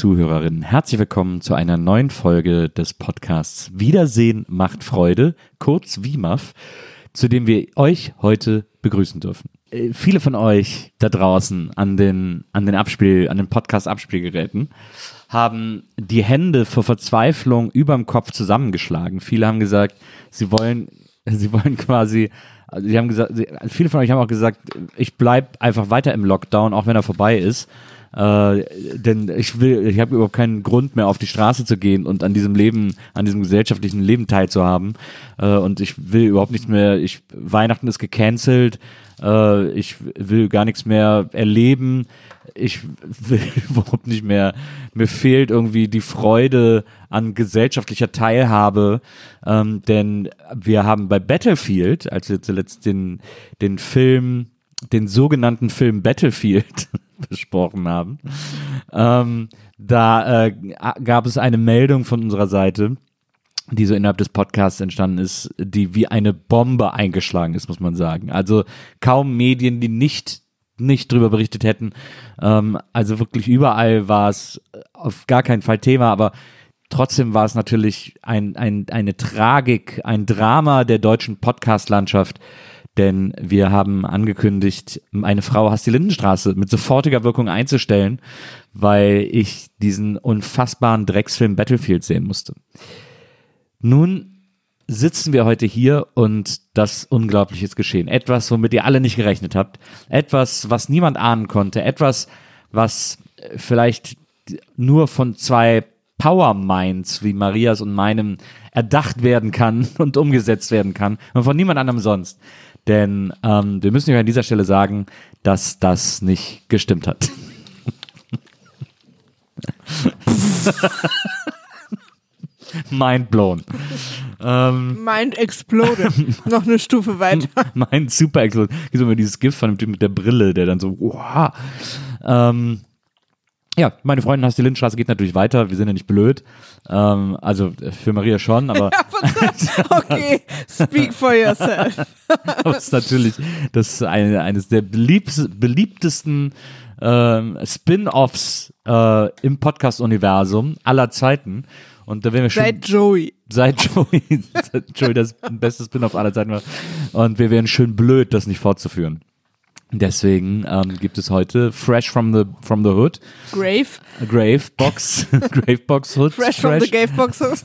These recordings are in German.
WIMAF-Zuhörerinnen. Herzlich willkommen zu einer neuen Folge des Podcasts Wiedersehen macht Freude, kurz WIMAF, zu dem wir euch heute begrüßen dürfen. Äh, viele von euch da draußen an den, an den Abspiel, an den Podcast-Abspielgeräten haben die Hände vor Verzweiflung überm Kopf zusammengeschlagen. Viele haben gesagt, sie wollen, sie wollen quasi, also sie haben gesagt, viele von euch haben auch gesagt, ich bleib einfach weiter im Lockdown, auch wenn er vorbei ist. Äh, denn ich will, ich habe überhaupt keinen Grund mehr auf die Straße zu gehen und an diesem Leben, an diesem gesellschaftlichen Leben teilzuhaben. Äh, und ich will überhaupt nichts mehr. Ich Weihnachten ist gecancelt. Äh, ich will gar nichts mehr erleben. Ich will überhaupt nicht mehr. Mir fehlt irgendwie die Freude an gesellschaftlicher Teilhabe, ähm, denn wir haben bei Battlefield, als wir zuletzt den den Film, den sogenannten Film Battlefield besprochen haben, ähm, da äh, gab es eine Meldung von unserer Seite, die so innerhalb des Podcasts entstanden ist, die wie eine Bombe eingeschlagen ist, muss man sagen. Also kaum Medien, die nicht nicht drüber berichtet hätten. Ähm, also wirklich überall war es auf gar keinen Fall Thema, aber trotzdem war es natürlich ein, ein, eine Tragik, ein Drama der deutschen Podcast-Landschaft, denn wir haben angekündigt, eine Frau hasst die Lindenstraße mit sofortiger Wirkung einzustellen, weil ich diesen unfassbaren Drecksfilm Battlefield sehen musste. Nun sitzen wir heute hier und das Unglaubliche ist geschehen. Etwas, womit ihr alle nicht gerechnet habt. Etwas, was niemand ahnen konnte. Etwas, was vielleicht nur von zwei Power Minds wie Marias und meinem erdacht werden kann und umgesetzt werden kann und von niemand anderem sonst. Denn ähm, wir müssen euch an dieser Stelle sagen, dass das nicht gestimmt hat. Mind blown. Ähm, Mind exploded. Noch eine Stufe weiter. Mind super exploded. Gibt immer dieses Gift von dem Typ mit der Brille, der dann so, wow. Ähm, ja, meine Freundin hast die Lindstraße geht natürlich weiter. Wir sind ja nicht blöd. Ähm, also für Maria schon, aber. okay, speak for yourself. es ist natürlich das ist eine, eines der beliebtesten ähm, Spin-offs äh, im Podcast-Universum aller Zeiten. Und da werden wir schon. Seit Joey. Seit Joey. seit Joey das beste Spin-off aller Zeiten war. Und wir wären schön blöd, das nicht fortzuführen. Deswegen ähm, gibt es heute Fresh from the from the Hood. Grave. Grave Box. Grave Box Hood. Fresh, from the Grave Box Hood.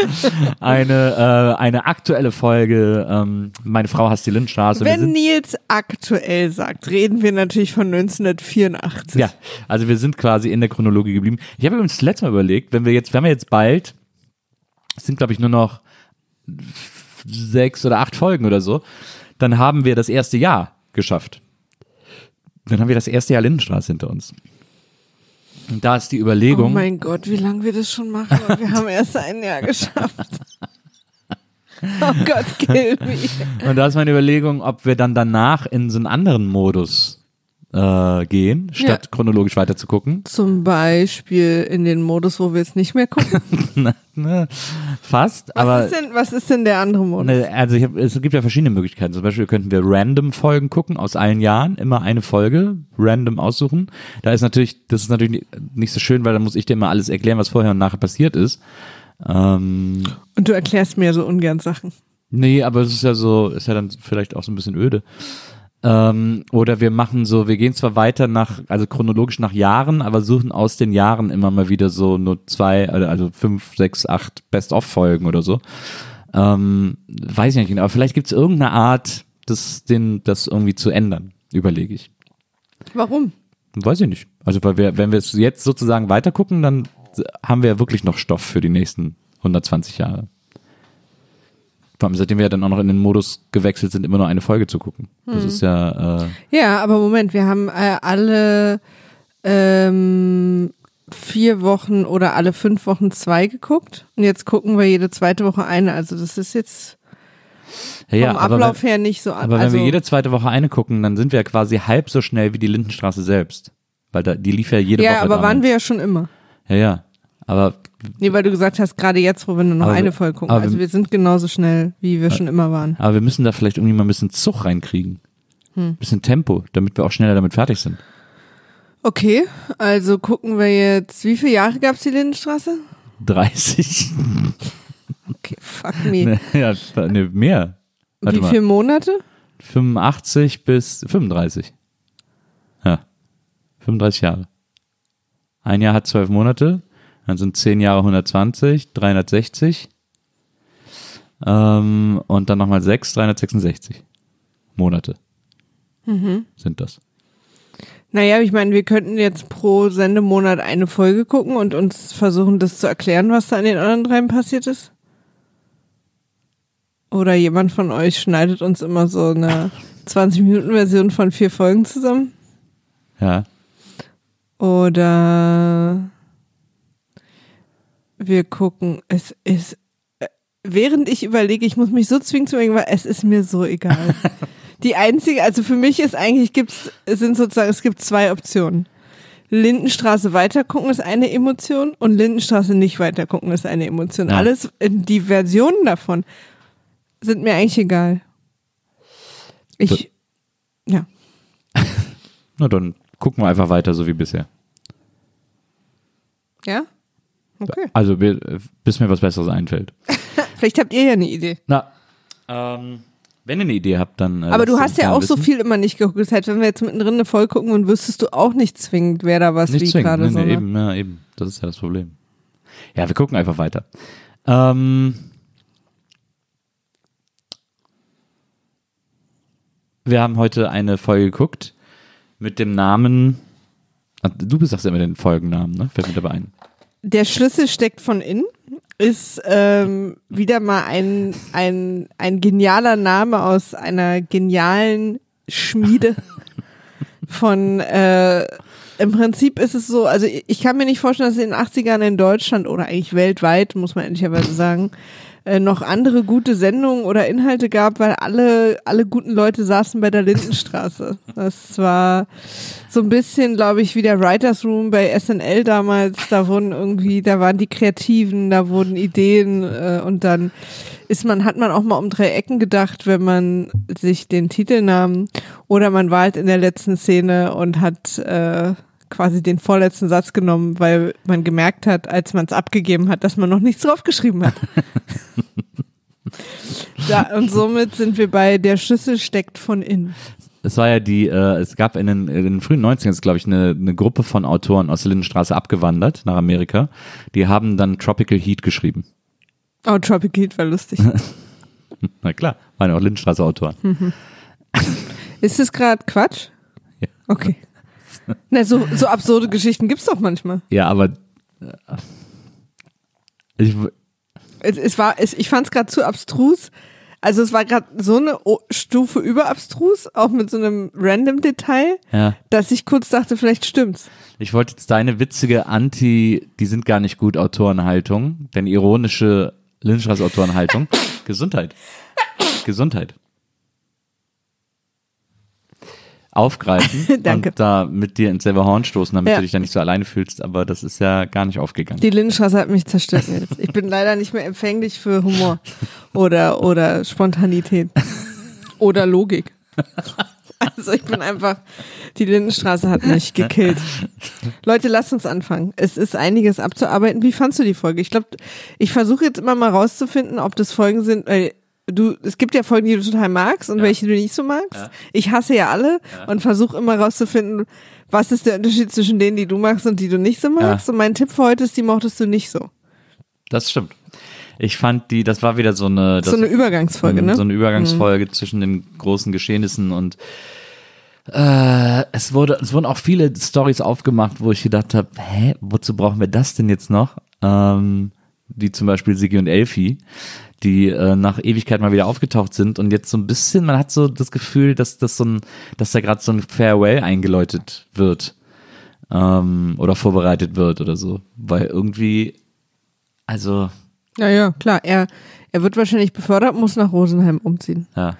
eine, äh, eine aktuelle Folge, ähm, meine Frau hasst die Lindstraße. Wenn Nils aktuell sagt, reden wir natürlich von 1984. Ja, also wir sind quasi in der Chronologie geblieben. Ich habe übrigens das letzte Mal überlegt, wenn wir jetzt, wenn wir jetzt bald, es sind glaube ich nur noch sechs oder acht Folgen oder so, dann haben wir das erste Jahr geschafft. Dann haben wir das erste Jahr Lindenstraße hinter uns. Und da ist die Überlegung. Oh mein Gott, wie lange wir das schon machen. Wir haben erst ein Jahr geschafft. Oh Gott, kill me. Und da ist meine Überlegung, ob wir dann danach in so einen anderen Modus äh, gehen, statt ja. chronologisch weiter zu gucken. Zum Beispiel in den Modus, wo wir es nicht mehr gucken. ne, fast, was aber. Ist denn, was ist denn der andere Modus? Ne, also hab, es gibt ja verschiedene Möglichkeiten. Zum Beispiel könnten wir random Folgen gucken aus allen Jahren, immer eine Folge random aussuchen. Da ist natürlich, das ist natürlich nicht so schön, weil dann muss ich dir immer alles erklären, was vorher und nachher passiert ist. Ähm, und du erklärst mir so ungern Sachen. Nee, aber es ist ja so, ist ja dann vielleicht auch so ein bisschen öde. Ähm, oder wir machen so, wir gehen zwar weiter nach, also chronologisch nach Jahren, aber suchen aus den Jahren immer mal wieder so nur zwei, also fünf, sechs, acht Best-of-Folgen oder so. Ähm, weiß ich nicht genau, aber vielleicht gibt es irgendeine Art, das, den, das irgendwie zu ändern, überlege ich. Warum? Weiß ich nicht. Also, weil wir, wenn wir es jetzt sozusagen weiter gucken, dann haben wir wirklich noch Stoff für die nächsten 120 Jahre. Vor allem seitdem wir ja dann auch noch in den Modus gewechselt sind, immer nur eine Folge zu gucken. Das Hm. ist ja. Äh, Ja, aber Moment, wir haben äh, alle ähm, vier Wochen oder alle fünf Wochen zwei geguckt und jetzt gucken wir jede zweite Woche eine. Also das ist jetzt Ja, ja, vom aber Ablauf wenn, her nicht so. aber also, wenn wir jede zweite Woche eine gucken, dann sind wir ja quasi halb so schnell wie die Lindenstraße selbst. Weil da, die lief ja jede ja, Woche. aber waren damals. wir ja schon immer. Ja, ja. Aber Nee, weil du gesagt hast, gerade jetzt, wo wir nur noch Aber eine Folge gucken. Also wir- sind genauso schnell, wie wir schon immer waren. Aber wir müssen da vielleicht irgendwie mal ein bisschen Zug reinkriegen. Hm. Ein bisschen Tempo, damit wir auch schneller damit fertig sind. Okay, also gucken wir jetzt, wie viele Jahre gab's die Lindenstraße? 30? Okay, fuck me. ja, ne, mehr. Warte wie mal. viele Monate? 85 bis 35. Ja. 35 Jahre. Ein Jahr hat zwölf Monate, dann sind 10 Jahre 120, 360. Ähm, und dann nochmal 6, 366 Monate Mhm. sind das. Naja, ich meine, wir könnten jetzt pro Sendemonat eine Folge gucken und uns versuchen, das zu erklären, was da in den anderen dreien passiert ist. Oder jemand von euch schneidet uns immer so eine 20-Minuten-Version von vier Folgen zusammen. Ja. Oder wir gucken, es ist, äh, während ich überlege, ich muss mich so zwingen zu überlegen, weil es ist mir so egal. Die einzige, also für mich ist eigentlich, gibt's, es sind sozusagen, es gibt zwei Optionen. Lindenstraße weitergucken ist eine Emotion und Lindenstraße nicht weitergucken ist eine Emotion. Ja. Alles, äh, die Versionen davon sind mir eigentlich egal. Ich, ja. Na dann gucken wir einfach weiter, so wie bisher. Ja? Okay. Also bis mir was Besseres einfällt. Vielleicht habt ihr ja eine Idee. Na, ähm, wenn ihr eine Idee habt, dann. Äh, Aber du hast ja auch so wissen. viel immer nicht geguckt. Das heißt, wenn wir jetzt mittendrin eine Folge gucken, dann wüsstest du auch nicht zwingend, wer da was Nicht wie zwingend, gerade nee, so. nee, ne? eben, ja, eben. Das ist ja das Problem. Ja, wir gucken einfach weiter. Ähm, wir haben heute eine Folge geguckt mit dem Namen. Du sagst ja immer den Folgennamen, ne? Fällt mir dabei ein. Der Schlüssel steckt von innen. Ist ähm, wieder mal ein, ein, ein genialer Name aus einer genialen Schmiede von äh, im Prinzip ist es so, also ich kann mir nicht vorstellen, dass es in den 80ern in Deutschland oder eigentlich weltweit, muss man ehrlicherweise sagen, äh, noch andere gute Sendungen oder Inhalte gab, weil alle, alle guten Leute saßen bei der Lindenstraße. Das war so ein bisschen, glaube ich, wie der Writers Room bei SNL damals. Da wurden irgendwie, da waren die Kreativen, da wurden Ideen äh, und dann ist man, hat man auch mal um drei Ecken gedacht, wenn man sich den Titel nahm. Oder man war halt in der letzten Szene und hat äh, quasi den vorletzten Satz genommen, weil man gemerkt hat, als man es abgegeben hat, dass man noch nichts draufgeschrieben hat. ja, und somit sind wir bei der Schlüssel steckt von innen. Es war ja die, äh, es gab in den, in den frühen 90ern, glaube ich, eine, eine Gruppe von Autoren aus der Lindenstraße abgewandert nach Amerika. Die haben dann Tropical Heat geschrieben. Oh, Tropic Heat war lustig. Na klar, waren ja auch Lindenstraße-Autoren. Ist das gerade Quatsch? Ja. Okay. Na, so, so absurde Geschichten gibt's doch manchmal. Ja, aber äh, ich, Es, es war, es, ich fand es gerade zu abstrus. Also es war gerade so eine O- Stufe über abstrus, auch mit so einem random Detail, ja, dass ich kurz dachte, vielleicht stimmt's. ich wollte jetzt deine witzige Anti, die sind gar nicht gut Autorenhaltung, denn ironische Lindenstraße-Autorenhaltung, Gesundheit, Gesundheit. Aufgreifen Danke. und da mit dir ins selbe Horn stoßen, damit Ja. du dich da nicht so alleine fühlst, aber das ist ja gar nicht aufgegangen. Die Lindenstraße hat mich zerstört jetzt. Ich bin leider nicht mehr empfänglich für Humor oder, oder Spontanität oder Logik. Also ich bin einfach, die Lindenstraße hat mich gekillt. Leute, lasst uns anfangen. Es ist einiges abzuarbeiten. Wie fandst du die Folge? Ich glaube, ich versuche jetzt immer mal rauszufinden, ob das Folgen sind, weil du, es gibt ja Folgen, die du total magst und welche du nicht so magst. Ich hasse ja alle und versuche immer rauszufinden, was ist der Unterschied zwischen denen, die du magst und die du nicht so magst. Und mein Tipp für heute ist, die mochtest du nicht so. Das stimmt. Ich fand die, das war wieder so eine, das, so eine Übergangsfolge, Mm, ne? So eine Übergangsfolge zwischen den großen Geschehnissen und äh, es wurde, es wurden auch viele Stories aufgemacht, wo ich gedacht habe, hä, wozu brauchen wir das denn jetzt noch? Ähm, wie zum Beispiel Sigi und Elfi, die äh, nach Ewigkeit mal wieder aufgetaucht sind und jetzt so ein bisschen, man hat so das Gefühl, dass das so ein, dass da gerade so ein Farewell eingeläutet wird ähm, oder vorbereitet wird oder so, weil irgendwie, also Ja, ja, klar. Er, er wird wahrscheinlich befördert, muss nach Rosenheim umziehen. Ja,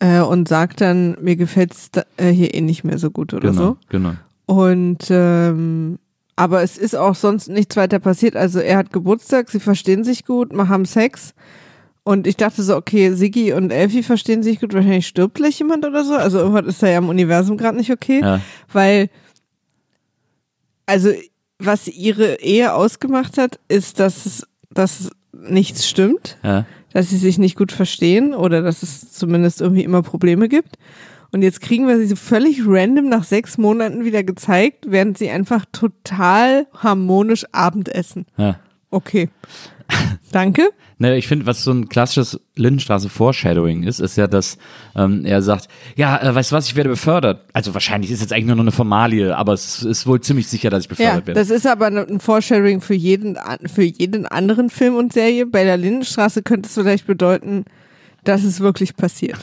Äh, und sagt dann, mir gefällt's da, äh, hier eh nicht mehr so gut oder genau, so. genau. Und ähm, aber es ist auch sonst nichts weiter passiert. Also er hat Geburtstag, sie verstehen sich gut, ma- haben Sex. Und ich dachte so, okay, Siggi und Elfi verstehen sich gut, wahrscheinlich stirbt gleich jemand oder so. Also irgendwas ist da ja im Universum gerade nicht okay. Ja. Weil, also was ihre Ehe ausgemacht hat, ist, dass, es- dass nichts stimmt Ja. dass sie sich nicht gut verstehen oder dass es zumindest irgendwie immer Probleme gibt. Und jetzt kriegen wir sie so völlig random nach sechs Monaten wieder gezeigt, während sie einfach total harmonisch Abendessen. ja. Okay. Danke. Ne, ich finde, was so ein klassisches Lindenstraße-Foreshadowing ist, ist ja, dass ähm, er sagt, ja, äh, weißt du was, ich werde befördert. Also wahrscheinlich ist jetzt eigentlich nur noch eine Formalie, aber es ist wohl ziemlich sicher, dass ich Ja, befördert werde. das ist aber ein Foreshadowing für jeden, für jeden anderen Film und Serie. Bei der Lindenstraße könnte es vielleicht bedeuten, dass es wirklich passiert.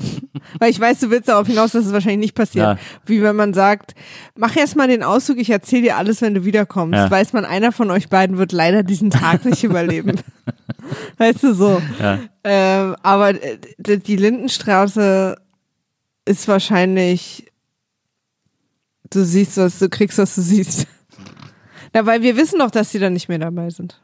Weil ich weiß, du willst darauf hinaus, dass es wahrscheinlich nicht passiert. Ja. Wie wenn man sagt, mach erst mal den Auszug, ich erzähle dir alles, wenn du wiederkommst. Ja. Weiß man, einer von euch beiden wird leider diesen Tag nicht überleben. Weißt du so. Ja. Ähm, aber äh, die Lindenstraße ist wahrscheinlich, du siehst was, du kriegst, was du siehst. Na, weil wir wissen doch, dass sie dann nicht mehr dabei sind.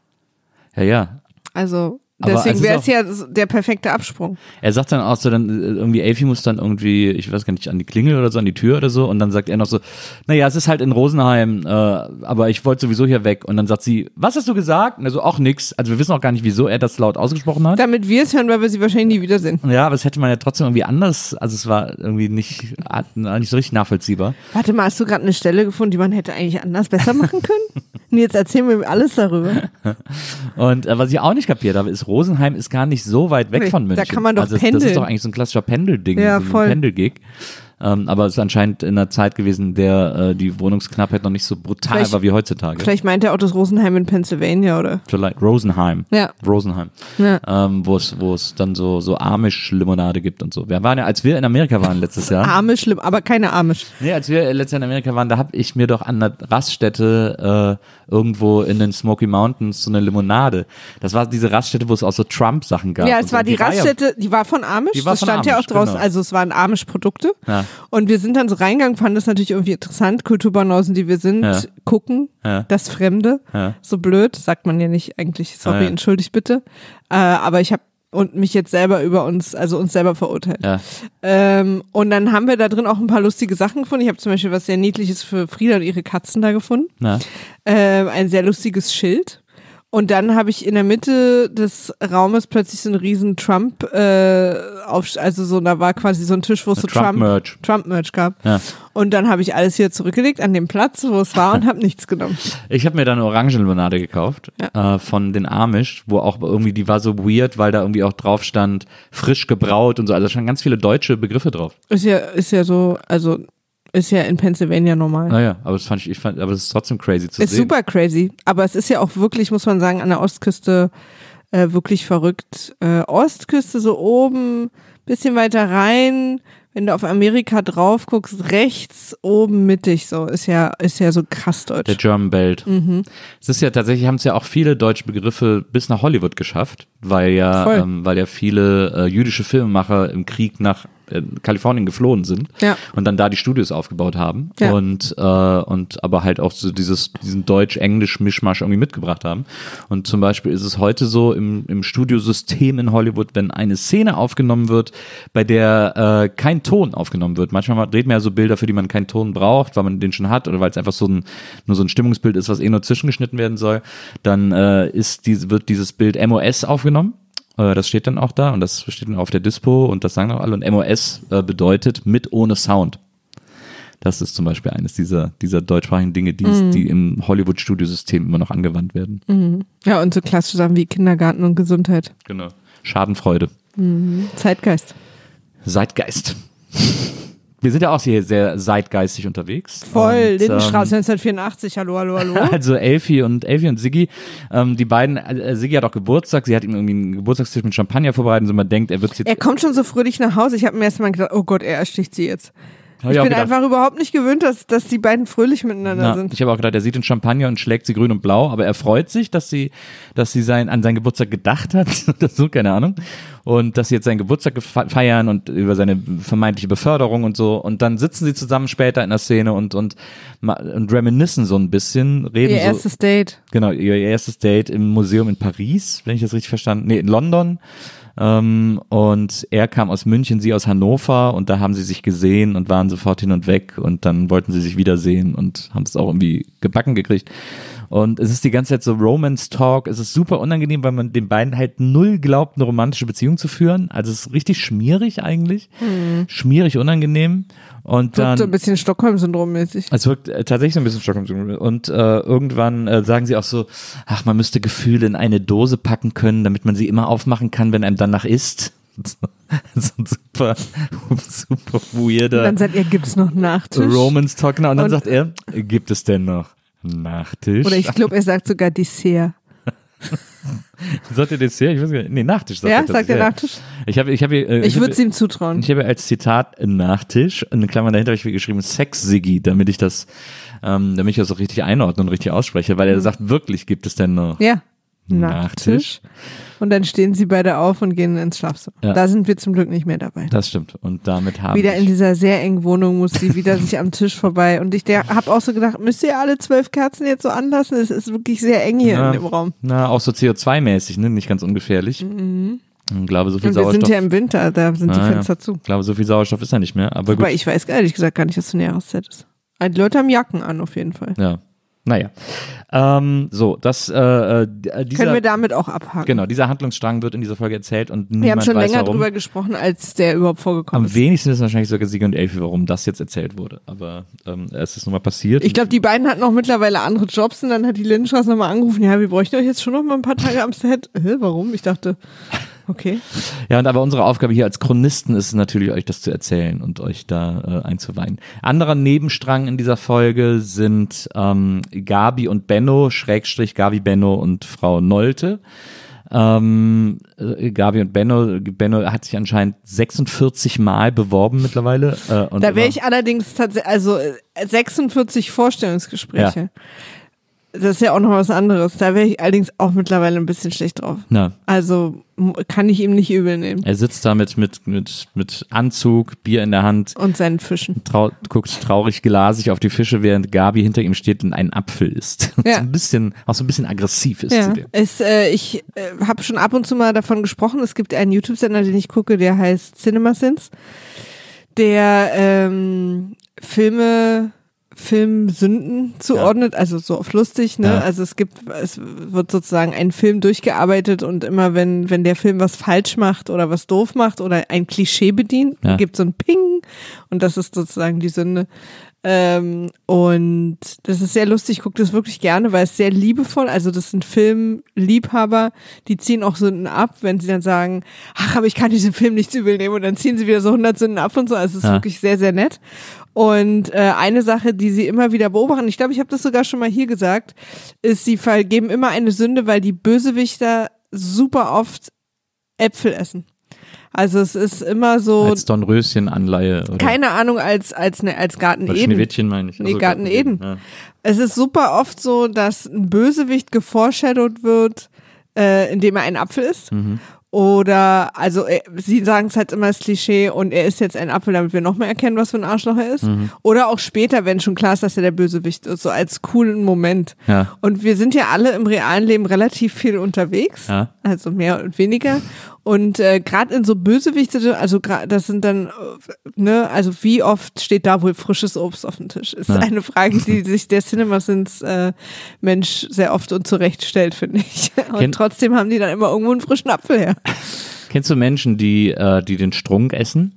ja, ja. Also, deswegen wäre es ja der perfekte Absprung. Er sagt dann auch so, dann äh, irgendwie Elfie muss dann irgendwie, ich weiß gar nicht, an die Klingel oder so, an die Tür oder so und dann sagt er noch so, naja, es ist halt in Rosenheim, äh, aber ich wollte sowieso hier weg und dann sagt sie, was hast du gesagt? Und er so, auch nix. Also wir wissen auch gar nicht, wieso er das laut ausgesprochen hat. Damit wir es hören, weil wir sie wahrscheinlich nie wiedersehen. Ja, aber es hätte man ja trotzdem irgendwie anders, also es war irgendwie nicht, nicht so richtig nachvollziehbar. Warte mal, hast du gerade eine Stelle gefunden, die man hätte eigentlich anders besser machen können? Und jetzt erzähl mir alles darüber. Und äh, was ich auch nicht kapiert habe, ist, Rosenheim ist gar nicht so weit weg Nee, von da München. kann man doch also das, das pendeln. ist doch eigentlich so ein klassischer Pendelding, Ja, so ein voll. Pendelgig. Ähm, aber es ist anscheinend in einer Zeit gewesen, der äh, die Wohnungsknappheit noch nicht so brutal Vielleicht- war wie heutzutage. Vielleicht meint er auch das Rosenheim in Pennsylvania, oder? Vielleicht Rosenheim. Ja. Rosenheim. Ja. Ähm, wo es, wo es dann so, so Amish-Limonade gibt und so. Wir waren ja, als wir in Amerika waren letztes Jahr. Amish, aber keine Amish. Nee, als wir letztes Jahr in Amerika waren, da habe ich mir doch an der Raststätte äh, irgendwo in den Smoky Mountains so eine Limonade. Das war diese Raststätte, wo es auch so Trump-Sachen gab. Ja, es so. war die ja- Raststätte, die war von Amish, Die war das von stand ja auch Amish, draußen, genau. also es waren Amish-Produkte. Ja. Und wir sind dann so reingegangen, fanden das natürlich irgendwie interessant, Kulturbanausen, die wir sind, Ja. gucken, Ja. das Fremde, Ja. so blöd, sagt man ja nicht eigentlich, sorry, Ja, entschuldigt bitte. Äh, aber ich habe und mich jetzt selber über uns, also uns selber verurteilt. Ja. Ähm, und dann haben wir da drin auch ein paar lustige Sachen gefunden. Ich habe zum Beispiel was sehr Niedliches für Frieda und ihre Katzen da gefunden. Ähm, ein sehr lustiges Schild. Und dann habe ich in der Mitte des Raumes plötzlich so einen riesen Trump, äh, auf, also so, da war quasi so ein Tisch, wo es so Trump, Trump-Merch. Trump-Merch gab. Ja. Und dann habe ich alles hier zurückgelegt an den Platz, wo es war und habe nichts genommen. Ich habe mir dann eine Orangenlimonade gekauft äh, von den Amish, wo auch irgendwie, die war so weird, weil da irgendwie auch drauf stand, frisch gebraut und so. Also schon ganz viele deutsche Begriffe drauf. Ist ja, ist ja so, also ist ja in Pennsylvania normal. Naja, aber das fand ich, ich fand, aber es ist trotzdem crazy zu Ist sehen. super crazy. Aber es ist ja auch wirklich, muss man sagen, an der Ostküste äh, wirklich verrückt. Äh, Ostküste so oben, bisschen weiter rein. Wenn du auf Amerika drauf guckst, rechts oben mittig so, ist ja, ist ja so krass Der deutsch. German Belt. Mhm. Es ist ja tatsächlich, haben es ja auch viele deutsche Begriffe bis nach Hollywood geschafft, weil ja, ähm, weil ja viele äh, jüdische Filmemacher im Krieg nach äh, Kalifornien geflohen sind Ja. und dann da die Studios aufgebaut haben Ja. und äh, und aber halt auch so dieses diesen Deutsch-Englisch-Mischmasch irgendwie mitgebracht haben. Und zum Beispiel ist es heute so im, im Studiosystem in Hollywood, wenn eine Szene aufgenommen wird, bei der äh, kein Ton aufgenommen wird. Manchmal dreht man ja so Bilder, für die man keinen Ton braucht, weil man den schon hat oder weil es einfach so ein nur so ein Stimmungsbild ist, was eh nur zwischengeschnitten werden soll. Dann äh, ist die, wird dieses Bild MOS aufgenommen. Äh, Das steht dann auch da und das steht dann auf der Dispo und das sagen auch alle. Und MOS äh, bedeutet mit ohne Sound. Das ist zum Beispiel eines dieser, dieser deutschsprachigen Dinge, die, die im Hollywood-Studiosystem immer noch angewandt werden. Ja, und so klassische Sachen wie Kindergarten und Gesundheit. Genau. Schadenfreude. Zeitgeist. Zeitgeist. Wir sind ja auch hier sehr zeitgeistig unterwegs. Voll, Und, Lindenstraße ähm, 1984, hallo, hallo, hallo. Also Elfi und Elfi und Siggi, ähm, die beiden, äh, Siggi hat auch Geburtstag, sie hat ihm irgendwie einen Geburtstagstisch mit Champagner vorbereitet und so man denkt, er wird jetzt Er kommt schon so fröhlich nach Hause. Ich habe mir erst mal gedacht, oh Gott, er ersticht sie jetzt. Hab Ich auch bin gedacht. einfach überhaupt nicht gewöhnt, dass, dass die beiden fröhlich miteinander Na, sind. ich habe auch gedacht, er sieht den Champagner und schlägt sie grün und blau, aber er freut sich, dass sie, dass sie sein, an seinen Geburtstag gedacht hat, das so, keine Ahnung, und dass sie jetzt seinen Geburtstag feiern und über seine vermeintliche Beförderung und so, und dann sitzen sie zusammen später in der Szene und, und, und reminiscen so ein bisschen, reden Ihr so, erstes Date. genau, ihr erstes Date im Museum in Paris, wenn ich das richtig verstanden, nee, in London, ähm, und er kam aus München, sie aus Hannover und da haben sie sich gesehen und waren sofort hin und weg und dann wollten sie sich wiedersehen und haben es auch irgendwie gebacken gekriegt. Und es ist die ganze Zeit so Romance Talk. Es ist super unangenehm, weil man den beiden halt null glaubt, eine romantische Beziehung zu führen. Also es ist richtig schmierig eigentlich. Schmierig unangenehm. Und dann. Wirkt so ein bisschen Stockholm-Syndrom mäßig. Es wirkt äh, tatsächlich so ein bisschen Stockholm und äh, irgendwann äh, sagen sie auch so, ach, man müsste Gefühle in eine Dose packen können, damit man sie immer aufmachen kann, wenn einem danach ist. so ein super, super weirder Dann seid ihr, gibt's noch Nachtisch? Romans Talk. Genau, und dann Und- sagt er, gibt es denn noch Nachtisch? Oder ich glaube, er sagt sogar Dessert. sagt er Dessert? Ich weiß gar nicht. Nee, Nachtisch sagt Ja, er. sagt er Nachtisch? Ich habe, ich äh, Ich würde es ihm zutrauen. Ich habe als Zitat Nachtisch, in Klammern dahinter habe ich geschrieben Sex-Siggi, damit ich das, ähm, damit ich das auch richtig einordne und richtig ausspreche, weil er sagt, wirklich gibt es denn noch Mhm. Ja. Nachtisch? Und dann stehen sie beide auf und gehen ins Schlafzimmer. Ja. Da sind wir zum Glück nicht mehr dabei. Das stimmt. Und damit haben Wieder in ich, dieser sehr engen Wohnung muss sie wieder sich am Tisch vorbei. Und ich habe auch so gedacht, müsst ihr alle zwölf Kerzen jetzt so anlassen? Es ist wirklich sehr eng hier Ja. in dem Raum. na, auch so CO2-mäßig, ne? nicht ganz ungefährlich. Ich glaube, so viel Mhm. Und wir Sauerstoff. sind ja im Winter, da sind die Ah, ja. Fenster zu. ich glaube, so viel Sauerstoff ist da nicht mehr. Aber gut. Aber ich weiß ehrlich gesagt gar nicht, was für eine Jahreszeit ist. Die Leute haben Jacken an, auf jeden Fall. ja. Naja. Ähm, so, das, äh, äh, dieser, Können wir damit auch abhaken. genau, dieser Handlungsstrang wird in dieser Folge erzählt und niemand Wir haben schon weiß länger warum. drüber gesprochen, als der überhaupt vorgekommen Am ist. wenigsten ist wahrscheinlich sogar Siege und Elfi, warum das jetzt erzählt wurde. Aber ähm, es ist nun mal passiert. Ich glaube, die beiden hatten auch mittlerweile andere Jobs und dann hat die Lindenstraße nochmal angerufen, ja, wir bräuchten euch jetzt schon noch mal ein paar Tage am Set. Hä, warum? Ich dachte, okay. Ja, und aber unsere Aufgabe hier als Chronisten ist es natürlich, euch das zu erzählen und euch da äh, einzuweihen. Anderer Nebenstrang in dieser Folge sind ähm, Gabi und Benno, Schrägstrich Gabi, Benno und Frau Nolte. Ähm, äh, Gabi und Benno, Benno hat sich anscheinend 46 Mal beworben mittlerweile. Äh, und Da wäre ich allerdings tatsächlich, also äh, 46 Vorstellungsgespräche. Das ist ja auch noch was anderes. Da wäre ich allerdings auch mittlerweile ein bisschen schlecht drauf. Na, Also kann ich ihm nicht übel nehmen. er sitzt da mit, mit, mit, mit Anzug, Bier in der Hand, Und seinen Fischen. trau guckt traurig glasig auf die Fische, während Gabi hinter ihm steht und einen Apfel isst. Ja. so ein bisschen, auch so ein bisschen aggressiv ist Ja, es, äh, ich äh, habe schon ab und zu mal davon gesprochen. Es gibt einen YouTube-Sender, den ich gucke, der heißt CinemaSins, der ähm, Filme Filmsünden zuordnet, also so auf lustig, ne? Ja. Also es gibt, es wird sozusagen ein Film durchgearbeitet und immer wenn, wenn der Film was falsch macht oder was doof macht oder ein Klischee bedient, Ja. gibt so ein Ping und das ist sozusagen die Sünde. Ähm, und das ist sehr lustig, ich gucke das wirklich gerne, weil es sehr liebevoll, also das sind Filmliebhaber, die ziehen auch Sünden ab, wenn sie dann sagen, ach, aber ich kann diesen Film nicht übel nehmen und dann ziehen sie wieder so 100 Sünden ab und so, also es ist Ja. wirklich sehr, sehr nett. Und äh, eine Sache, die sie immer wieder beobachten, ich glaube, ich habe das sogar schon mal hier gesagt, ist, sie vergeben immer eine Sünde, weil die Bösewichter super oft Äpfel essen. Also es ist immer so, Als Dornröschen-Anleihe. keine Ahnung, als, als, ne, als Garten Oder Eden. Schneewittchen meine ich. Nee, Garten Eden. Ja. Es ist super oft so, dass ein Bösewicht geforeshadowed wird, äh, indem er einen Apfel isst. Mhm. Oder, also, äh, sie sagen es halt immer das Klischee und er isst jetzt einen Apfel, damit wir noch mehr erkennen, was für ein Arschloch er ist. Mhm. Oder auch später, wenn schon klar ist, dass er der Bösewicht ist, so als coolen Moment. Ja. Und wir sind ja alle im realen Leben relativ viel unterwegs, Ja. also mehr und weniger. Und äh, gerade in so Bösewichte, also das sind dann, äh, ne, also wie oft steht da wohl frisches Obst auf dem Tisch? Ist Ja. eine Frage, die sich der CinemaSins äh, Mensch sehr oft und zurecht stellt, finde ich. Und Kenn- trotzdem haben die dann immer irgendwo einen frischen Apfel her. Kennst du Menschen, die, äh, die den Strunk essen?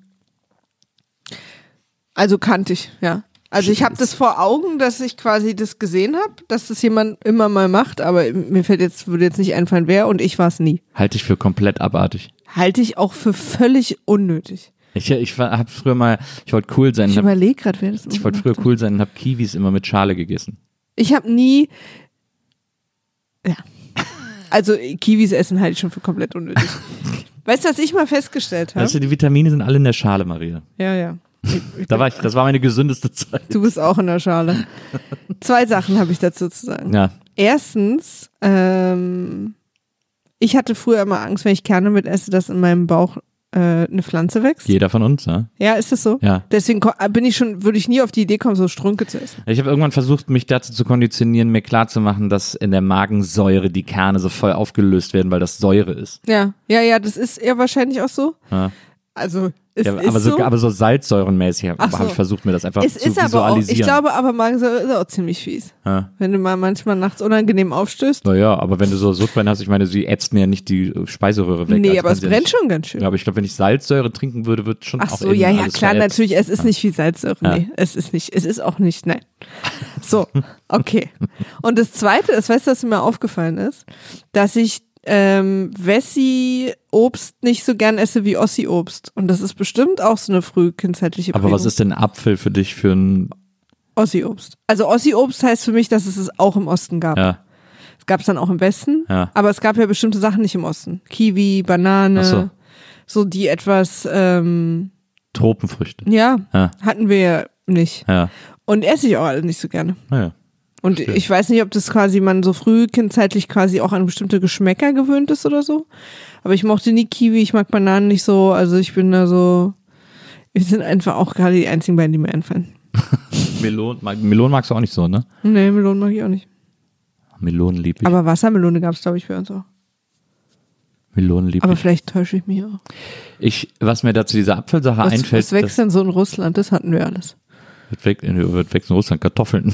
Also kannte ich, ja. Also ich habe das vor Augen, dass ich quasi das gesehen habe, dass das jemand immer mal macht, aber mir fällt jetzt, würde jetzt nicht einfallen, wer und ich war es nie. Halte ich für komplett abartig. Halte ich auch für völlig unnötig. Ich, ich habe früher mal, ich wollte cool sein, Ich überlege gerade, wer das ich wollte früher cool sein und habe Kiwis immer mit Schale gegessen. Ich habe nie. Ja. Also Kiwis essen halte ich schon für komplett unnötig. weißt du, was ich mal festgestellt habe? Weißt du, die Vitamine sind alle in der Schale, Maria. Ja, ja. Da war ich, das war meine gesündeste Zeit. Du bist auch in der Schale. Zwei Sachen habe ich dazu zu sagen. Ja. Erstens, ähm, ich hatte früher immer Angst, wenn ich Kerne mit esse, dass in meinem Bauch äh, eine Pflanze wächst. Jeder von uns, ja. Ja, ist das so? Ja. Deswegen ko- bin ich schon, würde ich nie auf die Idee kommen, so Strunke zu essen. Ich habe irgendwann versucht, mich dazu zu konditionieren, mir klarzumachen, dass in der Magensäure die Kerne so voll aufgelöst werden, weil das Säure ist. Ja, ja, ja, das ist ja wahrscheinlich auch so. Ja. Also, es Ja, ist aber, so, so. aber so salzsäurenmäßig habe so. ich versucht, mir das einfach es zu ist aber auch, visualisieren. ich glaube aber Magensäure ist auch ziemlich fies. ja. Wenn du mal manchmal nachts unangenehm aufstößt. Naja, aber wenn du so Sodbrennen hast, ich meine, sie mir ja nicht die äh, Speiseröhre weg. nee, also aber es ja brennt nicht- schon ganz schön. Ja, aber ich glaube, wenn ich Salzsäure trinken würde, wird schon Ach so, ja, ja, klar, verätzt. natürlich. Es ist nicht viel Salzsäure. Ja. Nee, es ist nicht. Es ist auch nicht, nein. So, okay. Und das Zweite ist, weißt du, was mir aufgefallen ist? Dass ich ähm, Wessi-Obst nicht so gern esse wie Ossi-Obst. Und das ist bestimmt auch so eine frühkindzeitliche Aber was ist denn Apfel für dich für ein, Ossi-Obst? Also Ossi-Obst heißt für mich, dass es es auch im Osten gab. ja, Es gab es dann auch im Westen, Ja. aber es gab ja bestimmte Sachen nicht im Osten. Kiwi, Banane, so. so die etwas, ähm, Tropenfrüchte. ja, Ja, hatten wir ja nicht. ja, Und esse ich auch alle nicht so gerne. naja. Und Verstehe. ich weiß nicht, ob das quasi man so früh kindzeitlich quasi auch an bestimmte Geschmäcker gewöhnt ist oder so. Aber ich mochte nie Kiwi, ich mag Bananen nicht so. Also ich bin da so. Wir sind einfach auch gerade die einzigen beiden, die mir einfallen. Melon, Melonen magst du auch nicht so, ne? Nee, Melonen mag ich auch nicht. Melonen lieb ich. Aber Wassermelone gab es, glaube ich, für uns auch. Melonen lieb Aber ich. vielleicht täusche ich mich auch. ich. Was mir da zu dieser Apfelsache Was, einfällt, was wächst denn so in Russland? Das hatten wir alles. Wird, weg, wird wächst in Russland Kartoffeln.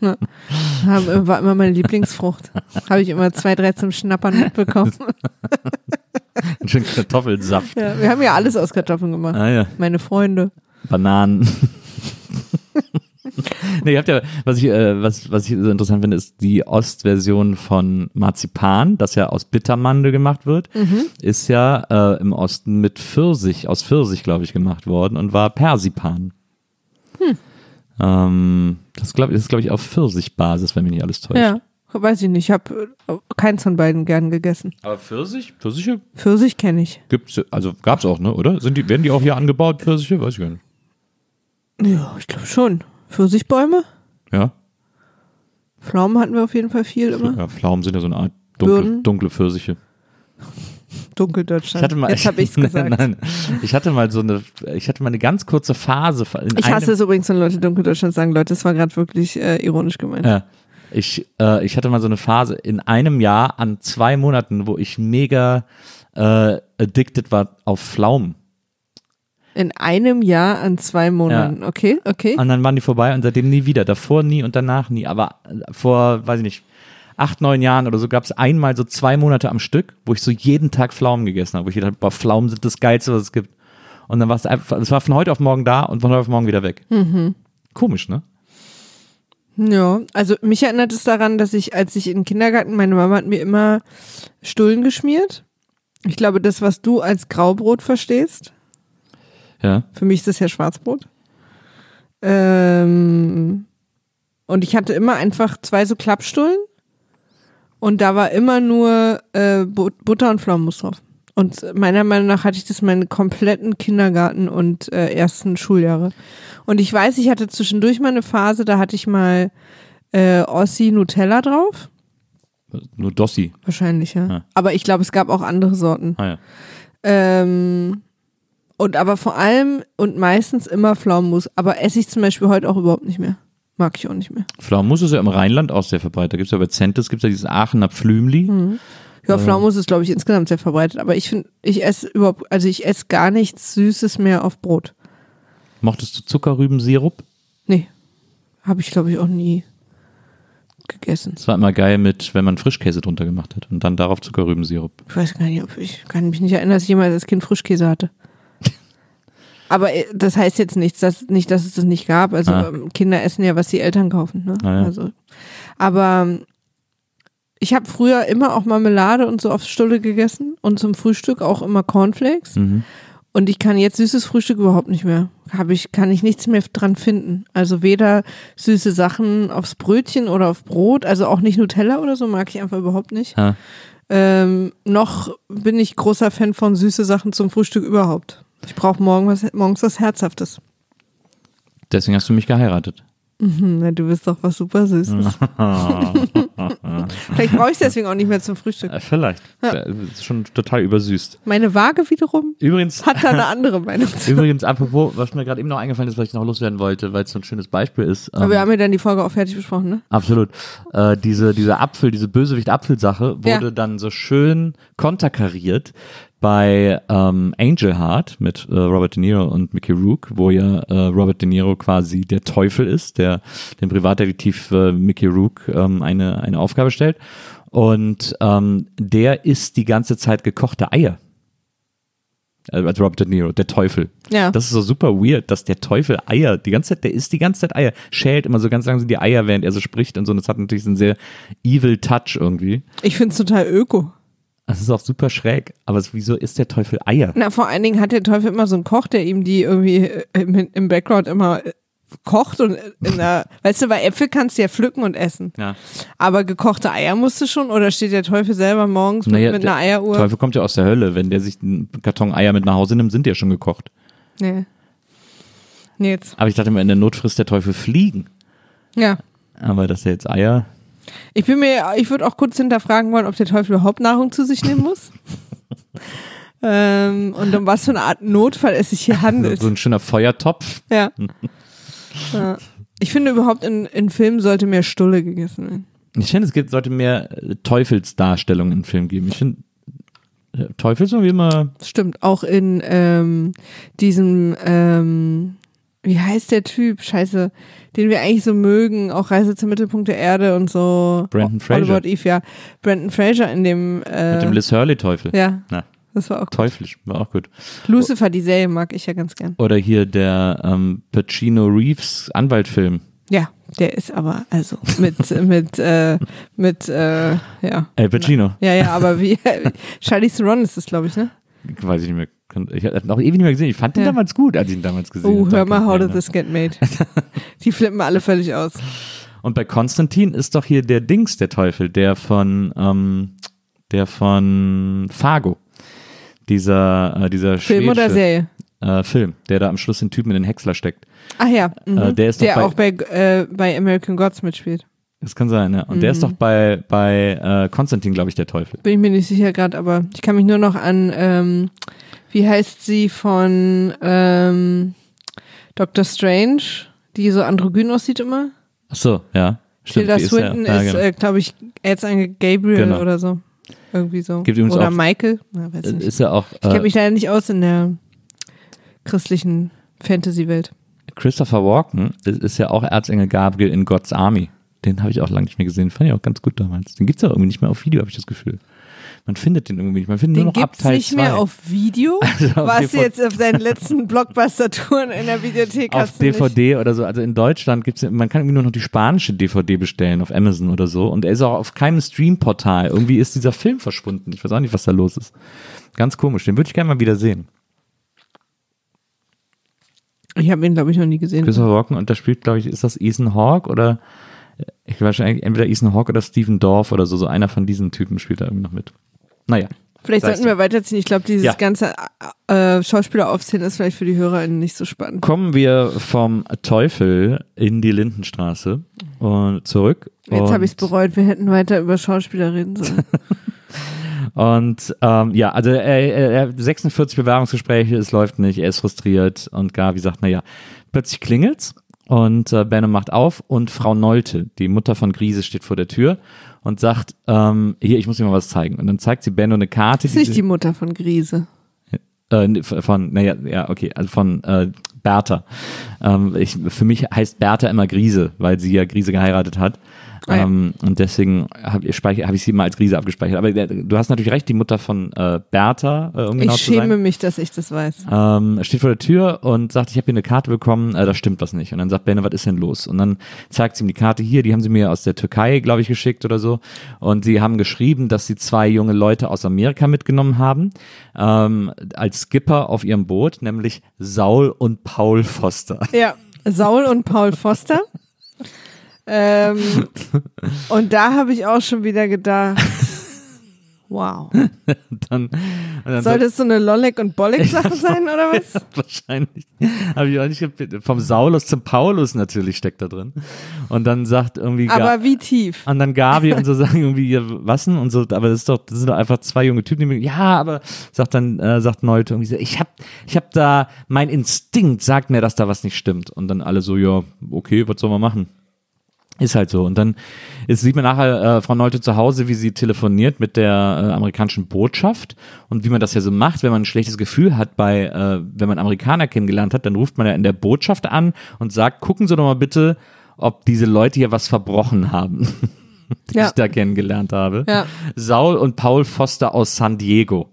Haben- äh, War immer meine Lieblingsfrucht. Habe ich immer zwei, drei zum Schnappern mitbekommen. Einen schönen Kartoffelsaft. Ja, wir haben ja alles aus Kartoffeln gemacht. Ah ja, Meine Freunde. Bananen. nee, ihr habt ja, was ich, äh, was, was ich so interessant finde, ist die Ostversion von Marzipan, das ja aus Bittermandel gemacht wird, ist ja äh, im Osten mit Pfirsich, aus Pfirsich, glaube ich, gemacht worden und war Persipan. Ähm, das, glaub, das ist, glaube ich, auf Pfirsichbasis, wenn mich nicht alles täuscht. Ja, weiß ich nicht. Ich habe keins von beiden gern gegessen. Aber Pfirsich? Pfirsiche Pfirsich kenne ich. gibt's, also gab's auch, ne, oder? Sind die, werden die auch hier angebaut, Pfirsiche? Weiß ich gar nicht. Ja, ich glaube schon. Pfirsichbäume? Ja? Pflaumen hatten wir auf jeden Fall viel immer. ja Pflaumen sind ja so eine Art dunkle, dunkle Pfirsiche. Dunkeldeutschland. Ich hatte mal, Jetzt habe ich's gesagt. nein, ich hatte mal so eine, ich hatte mal eine ganz kurze Phase. In Ich hasse es übrigens, wenn Leute Dunkeldeutschland sagen. Leute, das war gerade wirklich äh, ironisch gemeint. Ja, ich, äh, ich hatte mal so eine Phase in einem Jahr an zwei Monaten, wo ich mega äh, addicted war auf Pflaumen. In einem Jahr an zwei Monaten. Okay, okay. Und dann waren die vorbei und seitdem nie wieder. Davor nie und danach nie. Aber äh, vor, weiß ich nicht, acht, neun Jahren oder so gab es einmal so zwei Monate am Stück, wo ich so jeden Tag Pflaumen gegessen habe. Wo ich gedacht habe, Pflaumen sind das Geilste, was es gibt. Und dann war es einfach, es war von heute auf morgen da und von heute auf morgen wieder weg. Mhm. Komisch, ne? Ja, also mich erinnert es daran, dass ich, als ich in den Kindergarten, meine Mama hat mir immer Stullen geschmiert. Ich glaube, das, was du als Graubrot verstehst, Ja. für mich ist das ja Schwarzbrot. Ähm, und ich hatte immer einfach zwei so Klappstullen und da war immer nur äh, But- Butter und Pflaumenmus drauf. Und meiner Meinung nach hatte ich das meine kompletten Kindergarten und äh, ersten Schuljahre. Und ich weiß, ich hatte zwischendurch mal eine Phase, da hatte ich mal äh, Ossi Nutella drauf. Nur Dossi. Wahrscheinlich, ja. Ja. Aber ich glaube, es gab auch andere Sorten. Ah, ja. Ähm, und aber vor allem und meistens immer Pflaumenmus. Aber esse ich zum Beispiel heute auch überhaupt nicht mehr. Mag ich auch nicht mehr. Pflaumenmus ist ja im Rheinland auch sehr verbreitet. Da gibt es ja bei Zentes, gibt es ja dieses Aachener Pflümli. Mhm. Ja, Pflaumenmus ist, glaube ich, insgesamt sehr verbreitet. Aber ich finde, ich esse überhaupt, also ich esse gar nichts Süßes mehr auf Brot. Mochtest du Zuckerrübensirup? Nee. Habe ich, glaube ich, auch nie gegessen. Das war immer geil mit, wenn man Frischkäse drunter gemacht hat und dann darauf Zuckerrübensirup. Ich weiß gar nicht, ob ich kann mich nicht erinnern, dass ich jemals als Kind Frischkäse hatte. Aber äh, das heißt jetzt nichts, dass, nicht, dass es das nicht gab. Also Ah. ähm, Kinder essen ja, was die Eltern kaufen. Ne? Ah, ja. also, aber ähm, ich habe früher immer auch Marmelade und so auf Stulle gegessen und zum Frühstück auch immer Cornflakes. Mhm. Und ich kann jetzt süßes Frühstück überhaupt nicht mehr. Hab ich, kann ich nichts mehr dran finden. Also weder süße Sachen aufs Brötchen oder auf Brot, also auch nicht Nutella oder so, mag ich einfach überhaupt nicht. Ja. Ähm, noch bin ich großer Fan von süße Sachen zum Frühstück überhaupt. Ich brauche morgen was, morgens was Herzhaftes. Deswegen hast du mich geheiratet. Hm, Na, du bist doch was super Süßes. Vielleicht brauche ich es deswegen auch nicht mehr zum Frühstück. Äh, Vielleicht. Ja. Das ist schon total übersüßt. Meine Waage wiederum Übrigens, hat da eine andere Meinung übrigens, apropos, was mir gerade eben noch eingefallen ist, was ich noch loswerden wollte, weil es so ein schönes Beispiel ist. Aber ähm, wir haben ja dann die Folge auch fertig besprochen, ne? Absolut. Äh, diese, diese Apfel, diese Bösewicht-Apfel-Sache wurde Ja. dann so schön konterkariert bei ähm, Angel Heart mit äh, Robert De Niro und Mickey Rook, wo ja äh, Robert De Niro quasi der Teufel ist, der dem Privatdetektiv äh, Mickey Rook ähm, eine, eine Aufgabe stellt. Und ähm, der isst die ganze Zeit gekochte Eier. Also als Robert De Niro, der Teufel. Ja. Das ist so super weird, dass der Teufel Eier, die ganze Zeit, der isst die ganze Zeit Eier, schält immer so ganz langsam die Eier, während er so spricht und so. Und das hat natürlich so einen sehr evil Touch irgendwie. Ich finde es total öko. Das ist auch super schräg. Aber es- wieso isst der Teufel Eier? Na, vor allen Dingen hat der Teufel immer so einen Koch, der ihm die irgendwie äh, im, im Background immer äh, kocht und in der, weißt du, bei Äpfel kannst du ja pflücken und essen. Ja. Aber gekochte Eier musst du schon oder steht der Teufel selber morgens mit, Naja, mit der einer Eieruhr? Teufel kommt ja aus der Hölle. Wenn der sich einen Karton Eier mit nach Hause nimmt, sind die ja schon gekocht. Nee. Nee, jetzt. Aber ich dachte immer, in der Not frisst der Teufel Fliegen. Ja. Aber dass er jetzt Eier. Ich bin mir, ich würde auch kurz hinterfragen wollen, ob der Teufel überhaupt Nahrung zu sich nehmen muss. ähm, und um was für eine Art Notfall es sich hier handelt. So ein schöner Feuertopf. Ja. ja. Ich finde überhaupt in, in Filmen sollte mehr Stulle gegessen werden. Ich finde, es gibt, sollte mehr äh, Teufelsdarstellungen im Film geben. Ich finde, äh, Teufel ist irgendwie immer. Stimmt, auch in ähm, diesem, ähm, wie heißt der Typ? Scheiße, den wir eigentlich so mögen, auch Reise zum Mittelpunkt der Erde und so. Brandon All Fraser. About Eve, ja. Brandon Fraser in dem, äh, Mit dem Liz Hurley-Teufel. ja, Na, das war auch gut. teuflisch, war auch gut. Lucifer, die Serie mag ich ja ganz gern. Oder hier der ähm, Pacino Reeves Anwaltfilm. Ja, der ist aber, also, mit, mit, äh, mit, äh, ja. El Pacino. Ja, ja, aber wie, Charlie Theron ist das, glaube ich, ne? Weiß ich nicht mehr. Ich habe noch ewig nicht mehr gesehen. Ich fand den Ja. damals gut, als ich ihn damals gesehen Oh, habe. hör mal, how did this get made? Die flippen alle völlig aus. Und bei Konstantin ist doch hier der Dings, der Teufel, der von, ähm, der von Fargo. Dieser, äh, dieser Film oder Serie? Äh, Film, der da am Schluss den Typen in den Häcksler steckt. Ach ja, mhm. Äh, der ist doch der bei- auch bei, äh, bei American Gods mitspielt. Das kann sein, ja. Und der Mhm. ist doch bei, bei äh, Konstantin, glaube ich, der Teufel. Bin ich mir nicht sicher gerade, aber ich kann mich nur noch an, ähm, wie heißt sie von ähm, Doctor Strange, die so androgyn aussieht immer? Ach so, ja. Stimmt, Tilda die ist Swinton ja, ist, genau. äh, glaube ich, Erzengel Gabriel Genau. oder so. Irgendwie so. Gibt oder auch- Michael. Na, weiß nicht. ist ja auch Ich kenne äh, mich leider nicht aus in der christlichen Fantasy-Welt. Christopher Walken ist, ist ja auch Erzengel Gabriel in God's Army. Den habe ich auch lange nicht mehr gesehen. Fand ich auch ganz gut damals. Den gibt's ja irgendwie nicht mehr auf Video, habe ich das Gefühl. Man findet den irgendwie nicht. Man findet Den nur noch gibt's Teil nicht mehr zwei. auf Video. auf Warst du DVD. jetzt auf deinen letzten Blockbuster-Touren in der Videothek? auf hast du nicht? DVD oder so. Also in Deutschland gibt's ja, man kann irgendwie nur noch die spanische DVD bestellen auf Amazon oder so. Und er ist auch auf keinem Streamportal. Irgendwie ist dieser Film verschwunden. Ich weiß auch nicht, was da los ist. Ganz komisch. Den würde ich gerne mal wieder sehen. Ich habe ihn, glaube ich, noch nie gesehen. Christopher Walken und da spielt, glaube ich, ist das Ethan Hawke oder ich wahrscheinlich entweder Ethan Hawke oder Stephen Dorff oder so. So einer von diesen Typen spielt da irgendwie noch mit. Naja. Vielleicht sollten wir weiterziehen. Ich glaube, dieses Ja. ganze äh, Schauspieler aufzählen ist vielleicht für die HörerInnen nicht so spannend. Kommen wir vom Teufel in die Lindenstraße und zurück. Jetzt habe ich es bereut. Wir hätten weiter über Schauspieler reden sollen. Und ähm, ja, also er hat 46 Bewerbungsgespräche, es läuft nicht, er ist frustriert und Gavi sagt, naja, plötzlich klingelt's und äh, Benno macht auf und Frau Nolte, die Mutter von Grise, steht vor der Tür und sagt, ähm, hier, ich muss dir mal was zeigen. Und dann zeigt sie Benno eine Karte. ist nicht die Mutter von Grise. äh, nee, von, naja, ja, okay, also von äh, Bertha. Ähm, ich, für mich heißt Bertha immer Grise, weil sie ja Grise geheiratet hat. Ja. ähm, und deswegen habe ich, hab ich sie immer als Grise abgespeichert. Aber der, du hast natürlich recht, die Mutter von äh, Bertha, äh, um genau ich zu sein. schäme mich, dass ich das weiß. Ähm, steht vor der Tür und sagt, ich habe hier eine Karte bekommen, äh, da stimmt was nicht. Und dann sagt Benne, was ist denn los? Und dann zeigt sie ihm die Karte hier, die haben sie mir aus der Türkei, glaube ich, geschickt oder so. Und sie haben geschrieben, dass sie zwei junge Leute aus Amerika mitgenommen haben, ähm, als Skipper auf ihrem Boot, nämlich Saul und Paul Foster. Ja, Saul und Paul Foster. Ähm, und da habe ich auch schon wieder gedacht, Wow. Dann, dann Soll das so eine Lollek- und Bollek-Sache sein, oder was? Ja, wahrscheinlich. Hab ich auch nicht Vom Saulus zum Paulus natürlich steckt da drin. Und dann sagt irgendwie. Ga- Aber wie tief? und dann Gabi und so sagen irgendwie, was denn? Und so, aber das ist doch, das sind doch einfach zwei junge Typen, die mir, ja, aber sagt dann, äh, sagt Neute irgendwie so, ich hab, ich hab da, mein Instinkt sagt mir, dass da was nicht stimmt. Und dann alle so, ja, okay, was soll man machen? Ist halt so. Und dann ist, sieht man nachher äh, Frau Neute zu Hause, wie sie telefoniert mit der äh, amerikanischen Botschaft und wie man das ja so macht, wenn man ein schlechtes Gefühl hat bei, äh, wenn man Amerikaner kennengelernt hat, dann ruft man ja in der Botschaft an und sagt, gucken Sie doch mal bitte, ob diese Leute hier was verbrochen haben, die Ja. ich da kennengelernt habe. Ja. Saul und Paul Foster aus San Diego.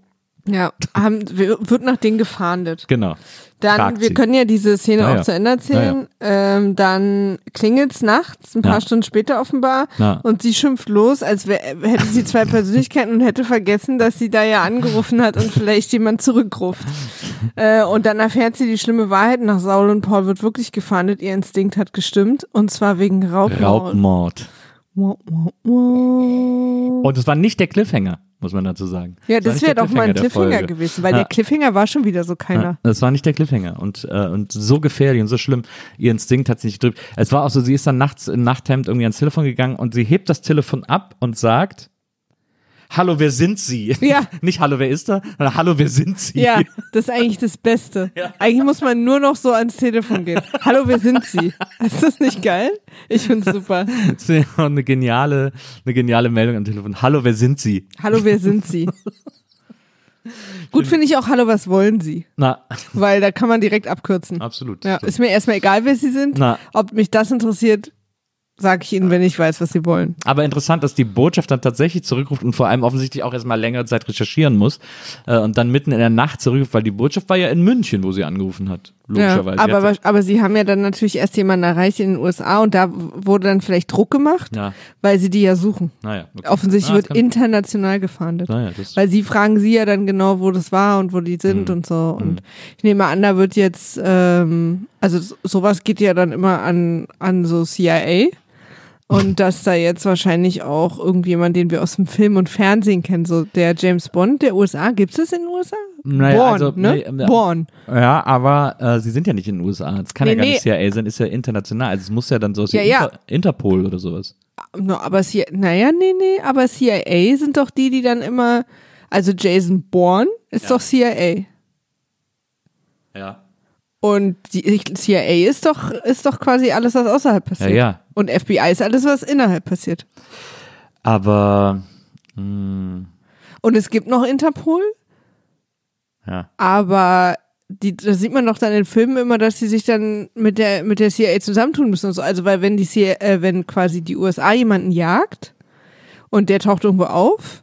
Ja, haben, wird nach denen gefahndet. Genau. Dann, wir sie. können ja diese Szene Ja, auch zu Ende erzählen. Ähm, dann klingelt's nachts, ein paar Ja. Stunden später offenbar, Ja. und sie schimpft los, als wär, hätte sie zwei Persönlichkeiten und hätte vergessen, dass sie da ja angerufen hat und vielleicht jemand zurückruft. äh, und dann erfährt sie die schlimme Wahrheit. Nach Saul und Paul wird wirklich gefahndet. Ihr Instinkt hat gestimmt, und zwar wegen Raubmord. Raubmord. Und es war nicht der Cliffhanger, muss man dazu sagen. Ja, das wäre doch mal ein Cliffhanger gewesen, weil Ja. der Cliffhanger war schon wieder so keiner. Ja, das war nicht der Cliffhanger und, äh, und so gefährlich und so schlimm. Ihr Instinkt hat sich nicht gedrückt. Es war auch so, sie ist dann nachts im Nachthemd irgendwie ans Telefon gegangen und sie hebt das Telefon ab und sagt, Hallo, wer sind Sie? Ja. Nicht Hallo, wer ist da? sondern Hallo, wer sind Sie? Ja, das ist eigentlich das Beste. Eigentlich muss man nur noch so ans Telefon gehen. Hallo, wer sind Sie? Ist das nicht geil? Ich find's super. Das ist ja auch eine geniale, eine geniale Meldung am Telefon. Hallo, wer sind Sie? Hallo, wer sind Sie? Gut finde ich auch Hallo, was wollen Sie? Na, Weil da kann man direkt abkürzen. absolut. Ja, ist mir erstmal egal, wer Sie sind. Na. Ob mich das interessiert, sage ich Ihnen, wenn ich weiß, was Sie wollen. Aber interessant, dass die Botschaft dann tatsächlich zurückruft und vor allem offensichtlich auch erstmal längere Zeit recherchieren muss äh, und dann mitten in der Nacht zurückruft, weil die Botschaft war ja in München, wo sie angerufen hat. Ja, Logischerweise. Sie aber, aber sie haben ja dann natürlich erst jemanden erreicht in den USA und da wurde dann vielleicht Druck gemacht, ja, weil sie die ja suchen. naja. okay. Offensichtlich Ah, wird international gefahndet. Naja, Weil sie fragen sie ja dann genau, wo das war und wo die sind Mhm. und so. Und ich nehme an, da wird jetzt, ähm, also so- sowas geht ja dann immer an, an so CIA. Und dass da jetzt wahrscheinlich auch irgendjemand, den wir aus dem Film und Fernsehen kennen, so der James Bond der USA, gibt es das in den USA? Naja, Born, also, ne? nee, ähm, Born. Ja, aber äh, sie sind ja nicht in den USA. Es kann Nee, ja gar nee. nicht CIA sein, ist ja international. Also es muss ja dann so aus Ja, ja. Inter Interpol oder sowas. No, aber CIA, naja, nee, nee, aber CIA sind doch die, die dann immer, also Jason Bourne ist doch CIA. Ja. Und die CIA ist doch, ist doch quasi alles, was außerhalb Ja, passiert. ja. Und FBI ist alles, was innerhalb passiert. Aber mh, Und es gibt noch Interpol, ja. aber die, da sieht man doch dann in Filmen immer, dass sie sich dann mit der, mit der CIA zusammentun müssen und so. Also, weil wenn die CIA, äh, wenn quasi die USA jemanden jagt und der taucht irgendwo auf,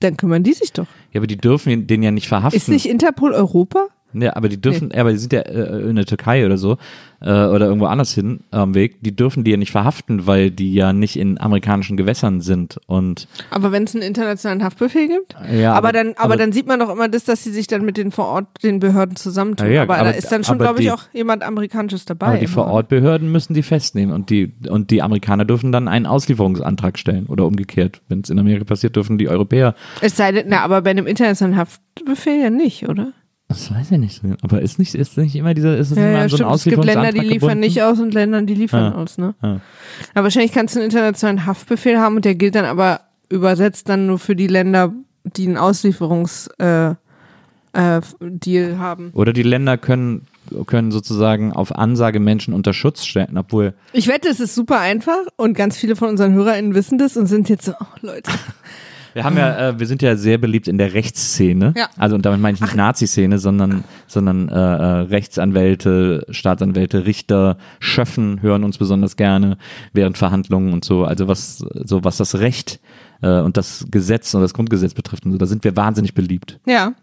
dann kümmern die sich doch. Ja, aber die dürfen den ja nicht verhaften. Ist nicht Interpol Europa? Ja, aber die dürfen, ja, aber die sind ja äh, in der Türkei oder so äh, oder irgendwo anders hin am Weg. Die dürfen die ja nicht verhaften, weil die ja nicht in amerikanischen Gewässern sind. Und Aber wenn es einen internationalen Haftbefehl gibt? ja, aber, dann, aber, dann sieht man doch immer das, dass sie sich dann mit den vor Ort, den Behörden zusammentun. Ja, ja, aber, aber- da ist dann schon, aber glaube ich, die- auch jemand Amerikanisches dabei. aber die immer. Vorortbehörden müssen die festnehmen und die und die Amerikaner dürfen dann einen Auslieferungsantrag stellen oder umgekehrt. Wenn es in Amerika passiert, dürfen die Europäer. Es sei denn, na, aber bei einem internationalen Haftbefehl ja nicht, oder? Das weiß ich nicht. Aber ist nicht ist nicht immer dieser ist es Ja, immer ja so ein stimmt. Es gibt Länder, die liefern gebunden? nicht aus und Länder, die liefern Ja. aus, ne? Ja. Aber wahrscheinlich kannst du einen internationalen Haftbefehl haben und der gilt dann aber übersetzt dann nur für die Länder, die einen Auslieferungsdeal äh, äh, haben. Oder die Länder können können sozusagen auf Ansage Menschen unter Schutz stellen, obwohl Ich wette, es ist super einfach und ganz viele von unseren HörerInnen wissen das und sind jetzt so, oh Leute. Wir haben ja, äh, wir sind ja sehr beliebt in der Rechtsszene. Ja. Also und damit meine ich nicht Nazi-Szene, sondern, sondern äh, äh, Rechtsanwälte, Staatsanwälte, Richter, Schöffen hören uns besonders gerne während Verhandlungen und so. Also was, so was das Recht äh, und das Gesetz und das Grundgesetz betrifft und so, da sind wir wahnsinnig beliebt. Ja.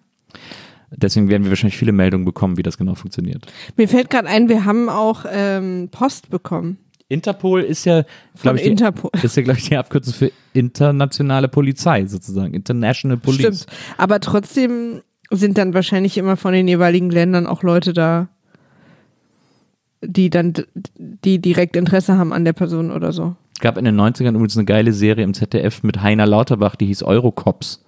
Deswegen werden wir wahrscheinlich viele Meldungen bekommen, wie das genau funktioniert. Mir fällt gerade ein, wir haben auch ähm, Post bekommen Interpol ist ja, glaube ich, die, Interpol. ist ja, glaube ich, die Abkürzung für internationale Polizei sozusagen, International Police. Stimmt. Aber trotzdem sind dann wahrscheinlich immer von den jeweiligen Ländern auch Leute da, die dann, die direkt Interesse haben an der Person oder so. Es gab in den 90ern übrigens eine geile Serie im ZDF mit Heiner Lauterbach, die hieß Eurocops,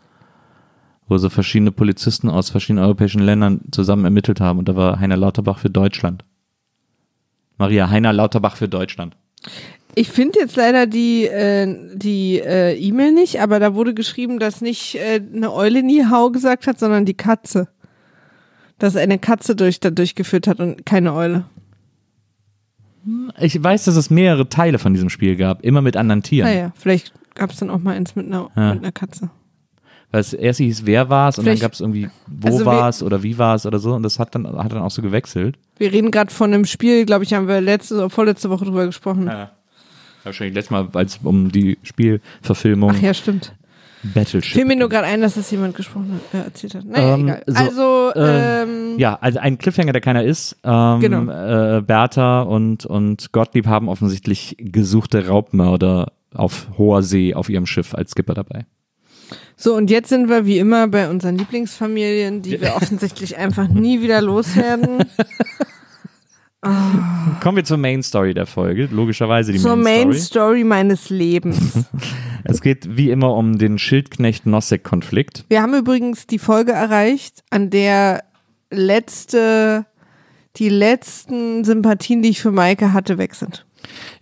wo so verschiedene Polizisten aus verschiedenen europäischen Ländern zusammen ermittelt haben. Und da war Heiner Lauterbach für Deutschland. Maria Heiner Lauterbach für Deutschland. Ich finde jetzt leider die äh, die äh, E-Mail nicht, aber da wurde geschrieben, dass nicht äh, eine Eule nie Hau gesagt hat, sondern die Katze. Dass eine Katze durch, da durchgeführt hat und keine Eule. Ich weiß, dass es mehrere Teile von diesem Spiel gab, immer mit anderen Tieren. Naja, vielleicht gab es dann auch mal eins mit einer, Ja. mit einer Katze. Weil es erst hieß, wer war es und dann gab es irgendwie, wo Also es oder wie war es oder so und das hat dann, hat dann auch so gewechselt. Wir reden gerade von einem Spiel, glaube ich, haben wir letzte oder vorletzte Woche drüber gesprochen. Ja. Wahrscheinlich letztes Mal, als es um die Spielverfilmung Ach ja, stimmt. Battleship. Fiel mir nur gerade ein, dass das jemand gesprochen hat, äh, erzählt hat. Naja, Ähm, egal. so, also, äh, ähm, Ja, also ein Cliffhanger, der keiner ist. Ähm, Genau. äh, Bertha und, und Gottlieb haben offensichtlich gesuchte Raubmörder auf hoher See auf ihrem Schiff als Skipper dabei. So und jetzt sind wir wie immer bei unseren Lieblingsfamilien, die wir offensichtlich einfach nie wieder loswerden. Kommen wir zur Main Story der Folge. Logischerweise die Zur Main, Main Story. Story meines Lebens. Es geht wie immer um den Schildknecht-Nosek-Konflikt. Wir haben übrigens die Folge erreicht, an der letzte, die letzten Sympathien, die ich für Maike hatte, weg sind.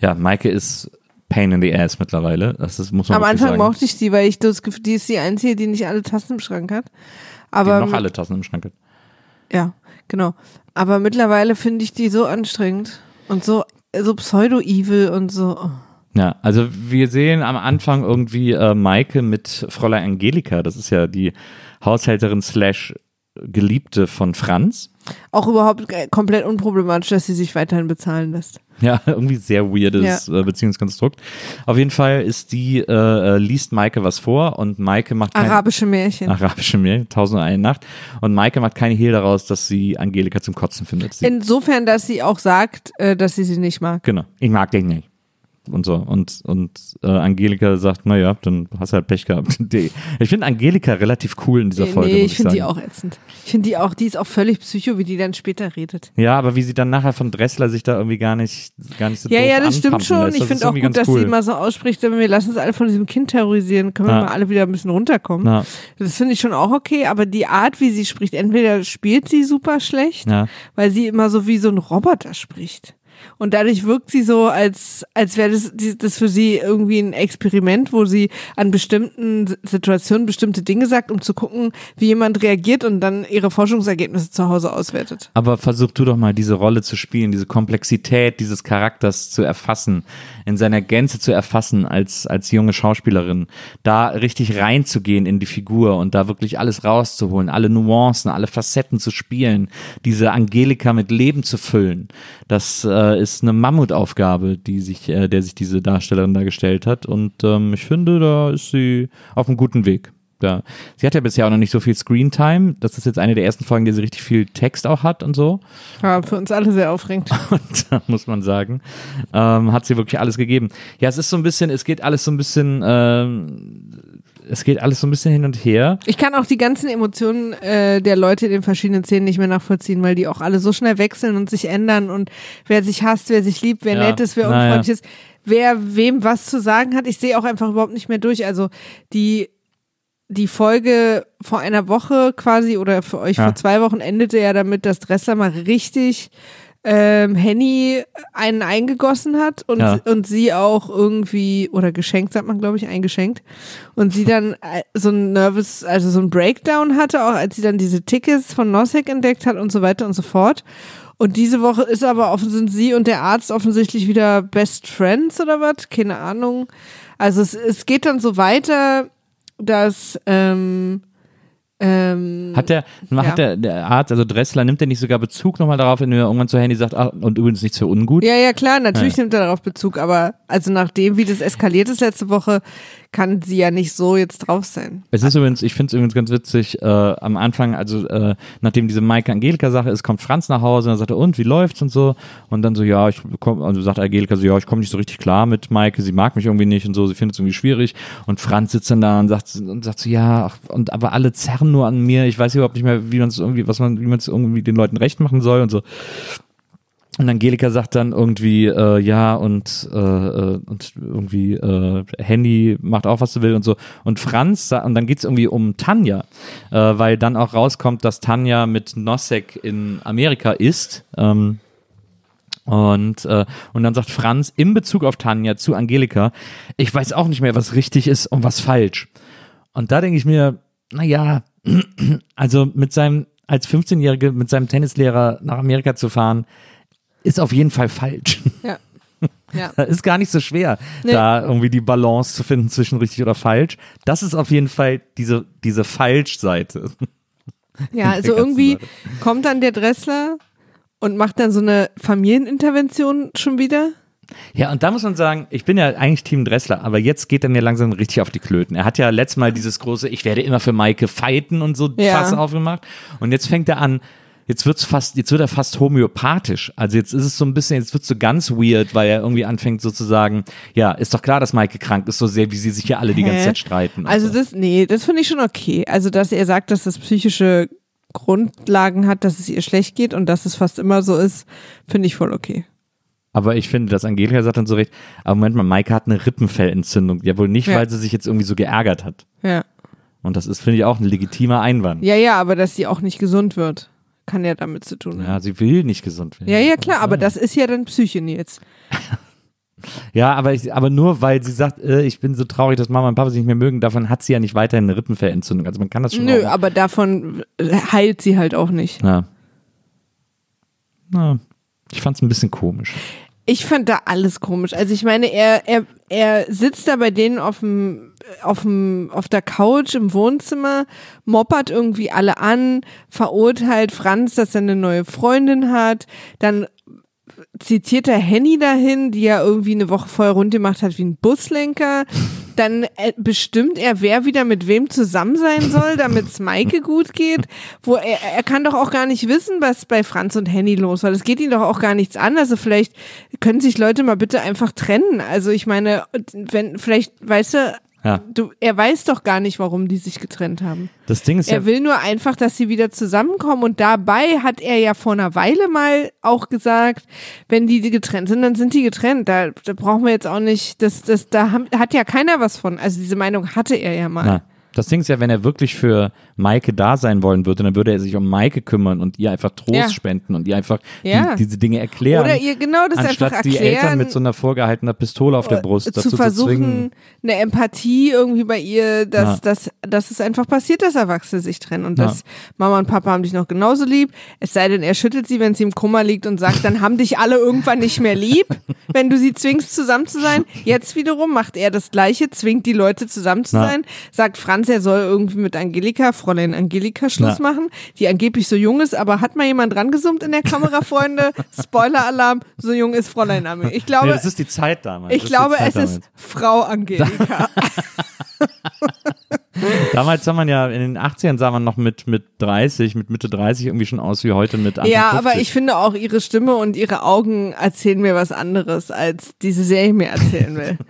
Ja, Maike ist Pain in the Ass mittlerweile. Das ist, muss man Am Anfang sagen. mochte ich die, weil ich das Gefühl, die ist die einzige, die nicht alle Tassen im Schrank hat. Die Aber noch alle Tassen im Schrank hat. ja, genau. Aber mittlerweile finde ich die so anstrengend und so so pseudo-evil und so. oh. Ja, also wir sehen am Anfang irgendwie äh, Maike mit Fräulein Angelika. Das ist ja die Haushälterin slash Geliebte von Franz. Auch überhaupt äh, komplett unproblematisch, dass sie sich weiterhin bezahlen lässt. Ja, irgendwie sehr weirdes äh, Beziehungskonstrukt. Auf jeden Fall ist die, äh, äh, liest Maike was vor und Maike macht kein, Arabische Märchen. arabische Märchen, Tausend und eine Nacht. Und Maike macht keine Hehl daraus, dass sie Angelika zum Kotzen findet. Sie, Insofern, dass sie auch sagt, äh, dass sie sie nicht mag. genau, ich mag dich nicht. Und so. Und, und äh, Angelika sagt, naja, dann hast du halt Pech gehabt. Die- Ich finde Angelika relativ cool in dieser Nee, Folge. nee, muss ich finde die auch ätzend. Ich finde die auch, die ist auch völlig psycho, wie die dann später redet. Ja, aber wie sie dann nachher von Dressler sich da irgendwie gar nicht, gar nicht so Ja, ja, das stimmt schon. lässt. Ich finde auch gut, ganz dass cool. sie immer so ausspricht, wir lassen uns alle von diesem Kind terrorisieren, können wir Ja. mal alle wieder ein bisschen runterkommen. Ja, Das finde ich schon auch okay, aber die Art, wie sie spricht, entweder spielt sie super schlecht, ja. weil sie immer so wie so ein Roboter spricht. Und dadurch wirkt sie so, als, als wäre das, das für sie irgendwie ein Experiment, wo sie an bestimmten Situationen bestimmte Dinge sagt, um zu gucken, wie jemand reagiert und dann ihre Forschungsergebnisse zu Hause auswertet. Aber versuch du doch mal diese Rolle zu spielen, diese Komplexität dieses Charakters zu erfassen, in seiner Gänze zu erfassen als, als junge Schauspielerin, da richtig reinzugehen in die Figur und da wirklich alles rauszuholen, alle Nuancen, alle Facetten zu spielen, diese Angelika mit Leben zu füllen. Das äh, ist eine Mammutaufgabe, die sich, äh, der sich diese Darstellerin da gestellt hat und ähm, ich finde, da ist sie auf einem guten Weg. Ja. Sie hat ja bisher auch noch nicht so viel Screentime. Das ist jetzt eine der ersten Folgen, die sie richtig viel Text auch hat und so. War für uns alle sehr aufregend. Und da muss man sagen, ähm, hat sie wirklich alles gegeben. Ja, es ist so ein bisschen, es geht alles so ein bisschen, ähm, es geht alles so ein bisschen hin und her. Ich kann auch die ganzen Emotionen äh, der Leute in den verschiedenen Szenen nicht mehr nachvollziehen, weil die auch alle so schnell wechseln und sich ändern und wer sich hasst, wer sich liebt, wer Ja, nett ist, wer naja. unfreundlich ist, wer wem was zu sagen hat. Ich sehe auch einfach überhaupt nicht mehr durch. Also die die Folge vor einer Woche quasi oder für euch Ja. vor zwei Wochen endete ja damit, dass Dressler mal richtig ähm, Henny einen eingegossen hat und, Ja. und sie auch irgendwie, oder geschenkt, sagt man, glaube ich, eingeschenkt. Und sie dann äh, so ein nervous, also so ein Breakdown hatte, auch als sie dann diese Tickets von Nosek entdeckt hat und so weiter und so fort. Und diese Woche ist aber offen, sind sie und der Arzt offensichtlich wieder Best Friends oder was? Keine Ahnung. Also es, es geht dann so weiter, dass ähm, ähm, Hat der, hat Ja. der, der Arzt, also Dressler, nimmt der nicht sogar Bezug nochmal darauf, wenn er irgendwann zu Handy sagt, ach, und übrigens nicht so ungut? Ja, ja, klar, natürlich nimmt er darauf Bezug, aber also nachdem, wie das eskaliert ist letzte Woche, kann sie ja nicht so jetzt drauf sein. Es ist übrigens, ich finde es übrigens ganz witzig, äh, am Anfang, also äh, nachdem diese Maike-Angelika-Sache ist, kommt Franz nach Hause und dann sagt er, und, wie läuft's und so? Und dann so, ja, ich komm, also sagt Angelika so, ja, ich komme nicht so richtig klar mit Maike, sie mag mich irgendwie nicht und so, sie findet es irgendwie schwierig. Und Franz sitzt dann da und sagt, und sagt so, ja, und aber alle zerren nur an mir, ich weiß überhaupt nicht mehr, wie man es irgendwie, was man, wie man es irgendwie den Leuten recht machen soll und so. Und Angelika sagt dann irgendwie, äh, ja, und, äh, äh, und irgendwie äh, Handy macht auch, was sie will und so. Und Franz, und dann geht's irgendwie um Tanja, äh, weil dann auch rauskommt, dass Tanja mit Nosek in Amerika ist. Ähm, und, äh, und dann sagt Franz in Bezug auf Tanja zu Angelika, ich weiß auch nicht mehr, was richtig ist und was falsch. Und da denke ich mir, naja, also mit seinem, als 15-Jährige mit seinem Tennislehrer nach Amerika zu fahren, ist auf jeden Fall falsch. Ja. Ja. Das ist gar nicht so schwer, Nee. da irgendwie die Balance zu finden zwischen richtig oder falsch. Das ist auf jeden Fall diese, diese Falschseite. Ja, also irgendwie Sache. kommt dann der Dressler und macht dann so eine Familienintervention schon wieder. Ja, und da muss man sagen, ich bin ja eigentlich Team Dressler, aber jetzt geht er mir langsam richtig auf die Klöten. Er hat ja letztes Mal dieses große, ich werde immer für Maike fighten und so Ja. Fass aufgemacht. Und jetzt fängt er an, jetzt wird's fast, jetzt wird er fast homöopathisch. Also jetzt ist es so ein bisschen, jetzt wird's so ganz weird, weil er irgendwie anfängt sozusagen, ja, ist doch klar, dass Maike krank ist, so sehr, wie sie sich hier alle die ganze? Zeit streiten. Also so. das, nee, das finde ich schon okay. Also, dass er sagt, dass das psychische Grundlagen hat, dass es ihr schlecht geht und dass es fast immer so ist, finde ich voll okay. Aber ich finde, dass Angelika sagt dann so recht, aber Moment mal, Maike hat eine Rippenfellentzündung. Ja, wohl nicht, Ja. weil sie sich jetzt irgendwie so geärgert hat. Ja. Und das ist, finde ich, auch ein legitimer Einwand. Ja, ja, aber dass sie auch nicht gesund wird, kann ja damit zu tun haben. Ja, sie will nicht gesund werden. Ja, ja, klar, aber das ist ja dann Psyche jetzt. Ja, aber, ich, aber nur weil sie sagt, äh, ich bin so traurig, dass Mama und Papa sich nicht mehr mögen, davon hat sie ja nicht weiterhin eine Rippenfellentzündung. Also man kann das schon Nö, auch. aber davon heilt sie halt auch nicht. Ja. Na, ich fand's ein bisschen komisch. Ich fand da alles komisch. Also ich meine, er, er, er sitzt da bei denen auf dem, auf dem, auf der Couch im Wohnzimmer, moppert irgendwie alle an, verurteilt Franz, dass er eine neue Freundin hat, dann zitiert er Henny dahin, die er irgendwie eine Woche vorher rund gemacht hat wie ein Buslenker. Dann äh, bestimmt er, wer wieder mit wem zusammen sein soll, damit es Maike gut geht. Wo er, er kann doch auch gar nicht wissen, was bei Franz und Henny los war. Das geht ihn doch auch gar nichts an. Also vielleicht können sich Leute mal bitte einfach trennen. Also ich meine, wenn, vielleicht, weißt du, Ja. du, er weiß doch gar nicht, warum die sich getrennt haben. Das Ding ist ja, Er will nur einfach, dass sie wieder zusammenkommen und dabei hat er ja vor einer Weile mal auch gesagt, wenn die getrennt sind, dann sind die getrennt. Da, da brauchen wir jetzt auch nicht, das, das, da haben, hat ja keiner was von. Also diese Meinung hatte er ja mal. na, das Ding ist ja, wenn er wirklich für Maike da sein wollen würde, dann würde er sich um Maike kümmern und ihr einfach Trost Ja. spenden und ihr einfach Ja. die, diese Dinge erklären. Oder ihr genau das anstatt einfach die Eltern erklären. mit so einer vorgehaltener Pistole auf der Brust dazu zu versuchen, eine Empathie irgendwie bei ihr, dass, Ja. dass, dass es einfach passiert, dass Erwachsene sich trennen und Ja. dass Mama und Papa haben dich noch genauso lieb. Es sei denn, er schüttelt sie, wenn sie im Kummer liegt und sagt, dann haben dich alle irgendwann nicht mehr lieb, wenn du sie zwingst, zusammen zu sein. Jetzt wiederum macht er das Gleiche, zwingt die Leute zusammen zu sein, sagt Franz, er soll irgendwie mit Angelika, Fräulein Angelika Schluss Ja. machen, die angeblich so jung ist, aber hat mal jemand dran in der Kamera, Freunde? Spoiler-Alarm, so jung ist Fräulein Ami. Ich glaube, Nee, das ist die Zeit damals. ich ist glaube, es ist damals. Frau Angelika. Damals sah man ja, in den 80ern sah man noch mit, mit 30, mit Mitte 30 irgendwie schon aus wie heute mit Anfang ja, 50. aber ich finde auch ihre Stimme und ihre Augen erzählen mir was anderes, als diese Serie mir erzählen will.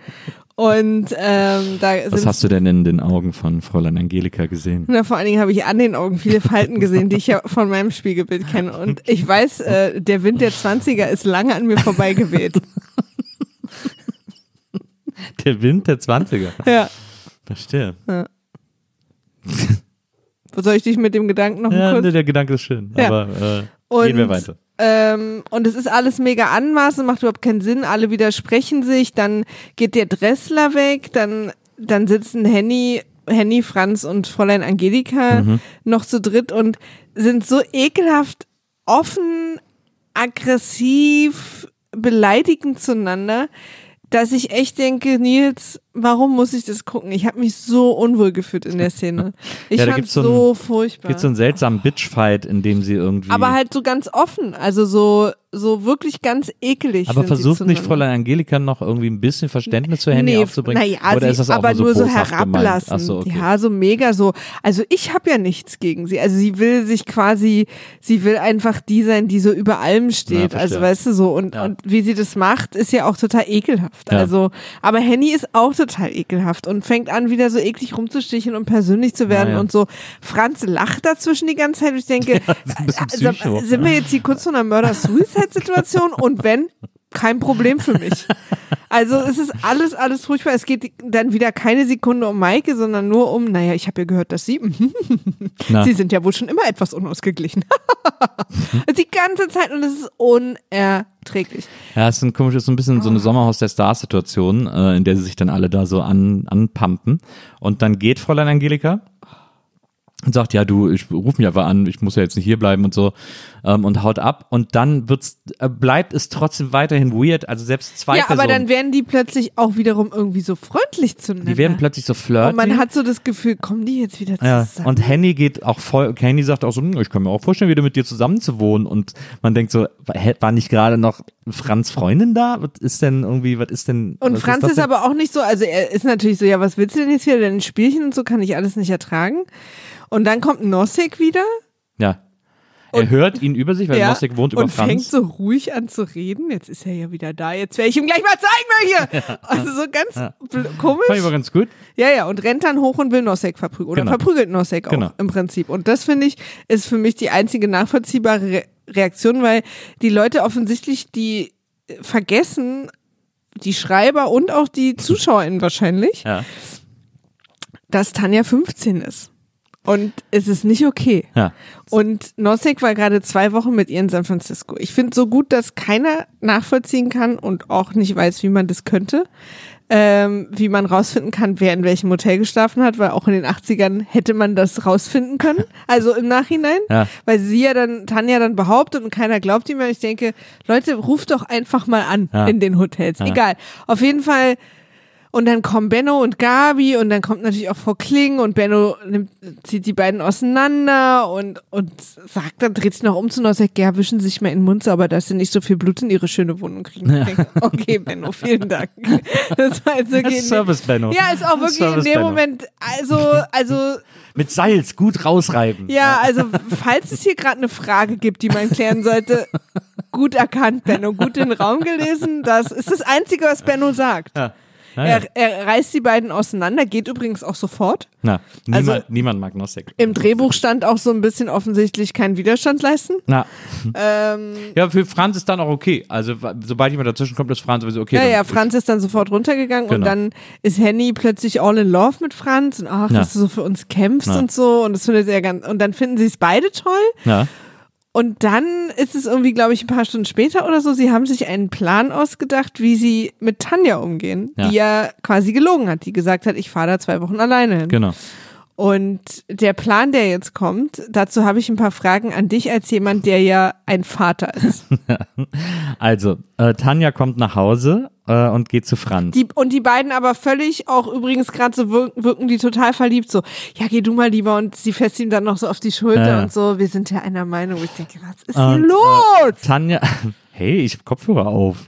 Und ähm, da Was hast du denn in den Augen von Fräulein Angelika gesehen? na, vor allen Dingen habe ich an den Augen viele Falten gesehen, die ich ja von meinem Spiegelbild kenne. Und ich weiß, äh, der Wind der 20er ist lange an mir vorbeigeweht. Der Wind der 20er. Ja. Verstehe. Wo soll ich dich mit dem Gedanken noch Ja, kurz? nee, der Gedanke ist schön. Ja. Aber äh, Und, gehen wir weiter. Ähm, und es ist alles mega anmaßend, macht überhaupt keinen Sinn. Alle widersprechen sich. Dann geht der Dressler weg. Dann, dann sitzen Henny, Henny, Franz und Fräulein Angelika Mhm. noch zu dritt und sind so ekelhaft offen, aggressiv, beleidigend zueinander, dass ich echt denke, Nils, warum muss ich das gucken? Ich habe mich so unwohl gefühlt in der Szene. Ich Ja, fand so so ein- furchtbar. Gibt so einen seltsamen Bitchfight, in dem sie irgendwie. Aber halt so ganz offen, also so, so wirklich ganz ekelig. aber versucht nicht. Fräulein Angelika noch irgendwie ein bisschen Verständnis zu Handy nee, aufzubringen? Naja, Oder ist das auch aber nur so gemeint? herablassen. So, okay. Ja, so mega so. Also ich habe ja nichts gegen sie. Also sie will sich quasi, sie will einfach die sein, die so über allem steht. Ja, also weißt du so und Ja. und wie sie das macht, ist ja auch total ekelhaft. Ja. Also, aber Henny ist auch total ekelhaft und fängt an wieder so eklig rumzusticheln und persönlich zu werden Ja, ja. und so. Franz lacht dazwischen die ganze Zeit. Ich denke, bisschen äh, Psycho. sind wir jetzt hier kurz vor einer Murder Suicide Hochzeitssituation und wenn, kein Problem für mich. Also es ist alles, alles furchtbar. Es geht dann wieder keine Sekunde um Maike, sondern nur um, naja, ich habe ja gehört, dass sie, Na. sie sind ja wohl schon immer etwas unausgeglichen. Die ganze Zeit und es ist unerträglich. Ja, es ist ein komisches, so ein bisschen so eine Sommerhaus der Stars-Situation, äh, in der sie sich dann alle da so an, anpumpen. Und dann geht Fräulein Angelika und sagt, ja, du, ich ruf mich einfach an, ich muss ja jetzt nicht hier bleiben und so ähm, und haut ab und dann wird's, äh, bleibt es trotzdem weiterhin weird, also selbst zwei ja, Personen, aber dann werden die plötzlich auch wiederum irgendwie so freundlich zueinander. die werden plötzlich so flirty. und man hat so das Gefühl, kommen die jetzt wieder ja, zusammen? und Henny geht auch voll, Henny sagt auch so, hm, ich kann mir auch vorstellen, wieder mit dir zusammen zu wohnen und man denkt so, war nicht gerade noch Franz Freundin da? Was ist denn irgendwie, was ist denn Und Franz ist, denn? aber auch nicht so, also er ist natürlich so, ja, was willst du denn jetzt hier? Denn ein Spielchen und so kann ich alles nicht ertragen. Und dann kommt Nosek wieder. Ja. Er hört ihn über sich, weil ja, Nosek wohnt über und fängt Franz. so ruhig an zu reden. Jetzt ist er ja wieder da. Jetzt werde ich ihm gleich mal zeigen, wer hier. Also so ganz bl- komisch. Fand ich aber ganz gut. Ja, ja, und rennt dann hoch und will Nosek verprügeln. Oder Genau. verprügelt Nosek auch Genau. im Prinzip. Und das finde ich, ist für mich die einzige nachvollziehbare Re Reaktion, weil die Leute offensichtlich, die vergessen, die Schreiber und auch die ZuschauerInnen wahrscheinlich, Ja. dass Tanja 15 ist. Und es ist nicht okay. Ja. Und Nosek war gerade zwei Wochen mit ihr in San Francisco. Ich finde so gut, dass keiner nachvollziehen kann und auch nicht weiß, wie man das könnte. Ähm, wie man rausfinden kann, wer in welchem Hotel geschlafen hat, weil auch in den 80ern hätte man das rausfinden können. Also im Nachhinein. Ja. Weil sie ja dann, Tanja dann behauptet und keiner glaubt ihm. Ich denke, Leute, ruft doch einfach mal an Ja. in den Hotels. Egal. Auf jeden Fall und dann kommen Benno und Gabi und dann kommt natürlich auch Frau Kling und Benno nimmt, zieht die beiden auseinander und, und sagt dann, dreht sich noch um zu Nosek, ja, wischen Sie sich mal in den Mund sauber, dass sie nicht so viel Blut in ihre schöne Wohnung kriegen. Denke, okay, Benno, vielen Dank. Das war jetzt wirklich. Service Benno. Ja, ist auch wirklich Service in dem Benno. Moment, also, also, Mit Salz gut rausreiben. ja, also, falls es hier gerade eine Frage gibt, die man klären sollte, gut erkannt, Benno, gut den Raum gelesen, das ist das Einzige, was Benno sagt. Ja. Naja. Er, er reißt die beiden auseinander, geht übrigens auch sofort. Na, niemand, Also- niemand mag Nosek. Im Drehbuch stand auch so ein bisschen offensichtlich keinen Widerstand leisten. Na, Ähm, ja, für Franz ist dann auch okay. Also, sobald jemand dazwischen kommt, ist Franz sowieso okay. ja, ja, Franz ist dann sofort runtergegangen und Genau. dann ist Henny plötzlich all in love mit Franz und ach, dass du so für uns kämpfst Ja. und so und das findet er ganz und dann finden sie es beide toll Ja. Und dann ist es irgendwie, glaube ich, ein paar Stunden später oder so, sie haben sich einen Plan ausgedacht, wie sie mit Tanja umgehen, Ja. die ja quasi gelogen hat, die gesagt hat, ich fahre da zwei Wochen alleine hin. Genau. Und der Plan, der jetzt kommt, dazu habe ich ein paar Fragen an dich als jemand, der ja ein Vater ist. Also, äh, Tanja kommt nach Hause äh, und geht zu Franz. Die, und die beiden aber völlig auch übrigens gerade so wirken, wirken die total verliebt, so, ja, geh du mal lieber und sie fässt ihm dann noch so auf die Schulter ja. und so, wir sind ja einer Meinung. Ich denke, was ist Und, hier los? Tanja, hey, ich hab Kopfhörer auf.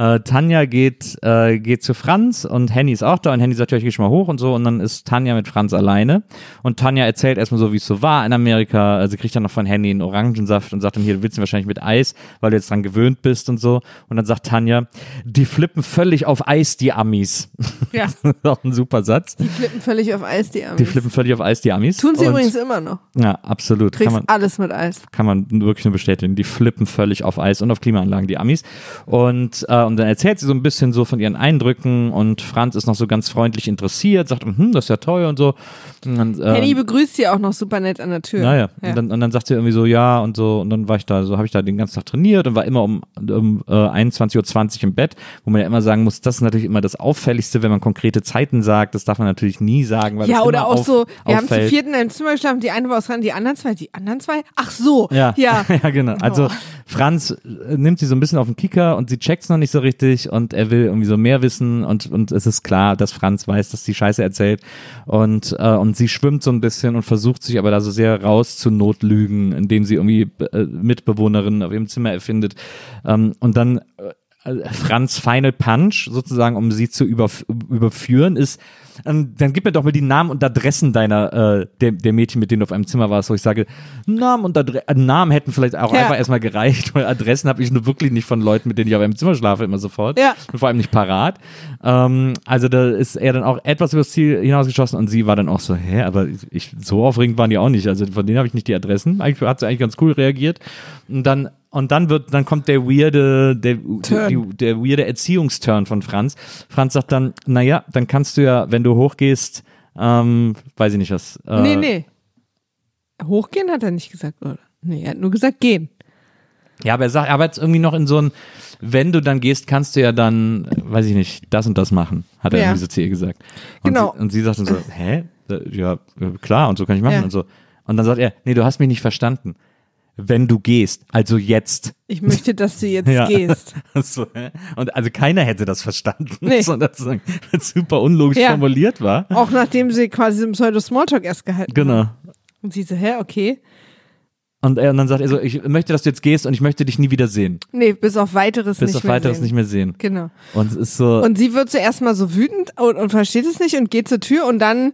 Äh, Tanja geht, äh, geht zu Franz und Henny ist auch da und Henny sagt, ja, ich geh schon mal hoch und so und dann ist Tanja mit Franz alleine und Tanja erzählt erstmal so, wie es so war in Amerika. Also kriegt dann noch von Henny einen Orangensaft und sagt dann hier, du willst ihn wahrscheinlich mit Eis, weil du jetzt dran gewöhnt bist und so. Und dann sagt Tanja, die flippen völlig auf Eis, die Amis. Ja, das ist auch ein super Satz. die flippen völlig auf Eis, die Amis. Die flippen völlig auf Eis, die Amis. Tun sie und, übrigens immer noch. Ja, absolut. Kriegst man, alles mit Eis. kann man wirklich nur bestätigen. Die flippen völlig auf Eis und auf Klimaanlagen, die Amis. Und, äh, und dann erzählt sie so ein bisschen so von ihren Eindrücken und Franz ist noch so ganz freundlich interessiert, sagt, hm, das ist ja toll und so. Und dann, äh, Henny begrüßt sie auch noch super nett an der Tür. Naja, Ja. Und, dann, und dann sagt sie irgendwie so, ja und so. Und dann war ich da, so habe ich da den ganzen Tag trainiert und war immer um, um äh, 21.20 Uhr im Bett, wo man ja immer sagen muss, das ist natürlich immer das Auffälligste, wenn man konkrete Zeiten sagt. Das darf man natürlich nie sagen, weil Ja, das oder auch auf, so, wir haben zu auffällt. viert in einem Zimmer geschlafen, die eine war aus Rhein, die anderen zwei, die anderen zwei? Ach so, Ja, ja. ja genau. Also Oh. Franz äh, nimmt sie so ein bisschen auf den Kicker und sie checkt's noch nicht so richtig und er will irgendwie so mehr wissen und, und es ist klar, dass Franz weiß, dass sie Scheiße erzählt und, äh, und sie schwimmt so ein bisschen und versucht sich aber da so sehr raus zu Notlügen, indem sie irgendwie äh, Mitbewohnerinnen auf ihrem Zimmer erfindet. Ähm, und dann äh, Franz Final Punch sozusagen, um sie zu überf überführen, ist, ähm, dann gib mir doch mal die Namen und Adressen deiner, äh, der, der Mädchen, mit denen du auf einem Zimmer warst, wo ich sage, Namen und Adre äh, Namen hätten vielleicht auch Ja. einfach erstmal gereicht, weil Adressen habe ich nur wirklich nicht von Leuten, mit denen ich auf einem Zimmer schlafe, immer sofort. Ja. Und vor allem nicht parat. Ähm, also da ist er dann auch etwas übers Ziel hinausgeschossen und sie war dann auch so, hä, aber ich, so aufregend waren die auch nicht. Also von denen habe ich nicht die Adressen. Eigentlich hat sie eigentlich ganz cool reagiert. Und dann und dann wird, dann kommt der weirde, der, die, der weirde Erziehungsturn von Franz. Franz sagt dann, naja, dann kannst du ja, wenn du hochgehst, ähm, weiß ich nicht was. Äh, nee, nee. Hochgehen hat er nicht gesagt, oder? Nee, er hat nur gesagt gehen. Ja, aber er sagt, aber jetzt irgendwie noch in so ein, wenn du dann gehst, kannst du ja dann, weiß ich nicht, das und das machen, hat er Ja. irgendwie so zu ihr gesagt. Und Genau. Sie, und sie sagt dann so, hä? Ja, klar, und so kann ich machen Ja. und so. Und dann sagt er, nee, du hast mich nicht verstanden. Wenn du gehst, also jetzt. Ich möchte, dass du jetzt Ja. gehst. Und also keiner hätte das verstanden, Nee. sondern das super unlogisch Ja. formuliert war. Auch nachdem sie quasi im Pseudo-Smalltalk erst gehalten Genau. haben. Und sie so, hä, okay. Und, er, und dann sagt er so, ich möchte, dass du jetzt gehst und ich möchte dich nie wieder sehen. Nee, bis auf weiteres Bis nicht auf mehr weiteres sehen. nicht mehr sehen. Genau. Und es ist so, Und sie wird zuerst mal so wütend und, und versteht es nicht und geht zur Tür und dann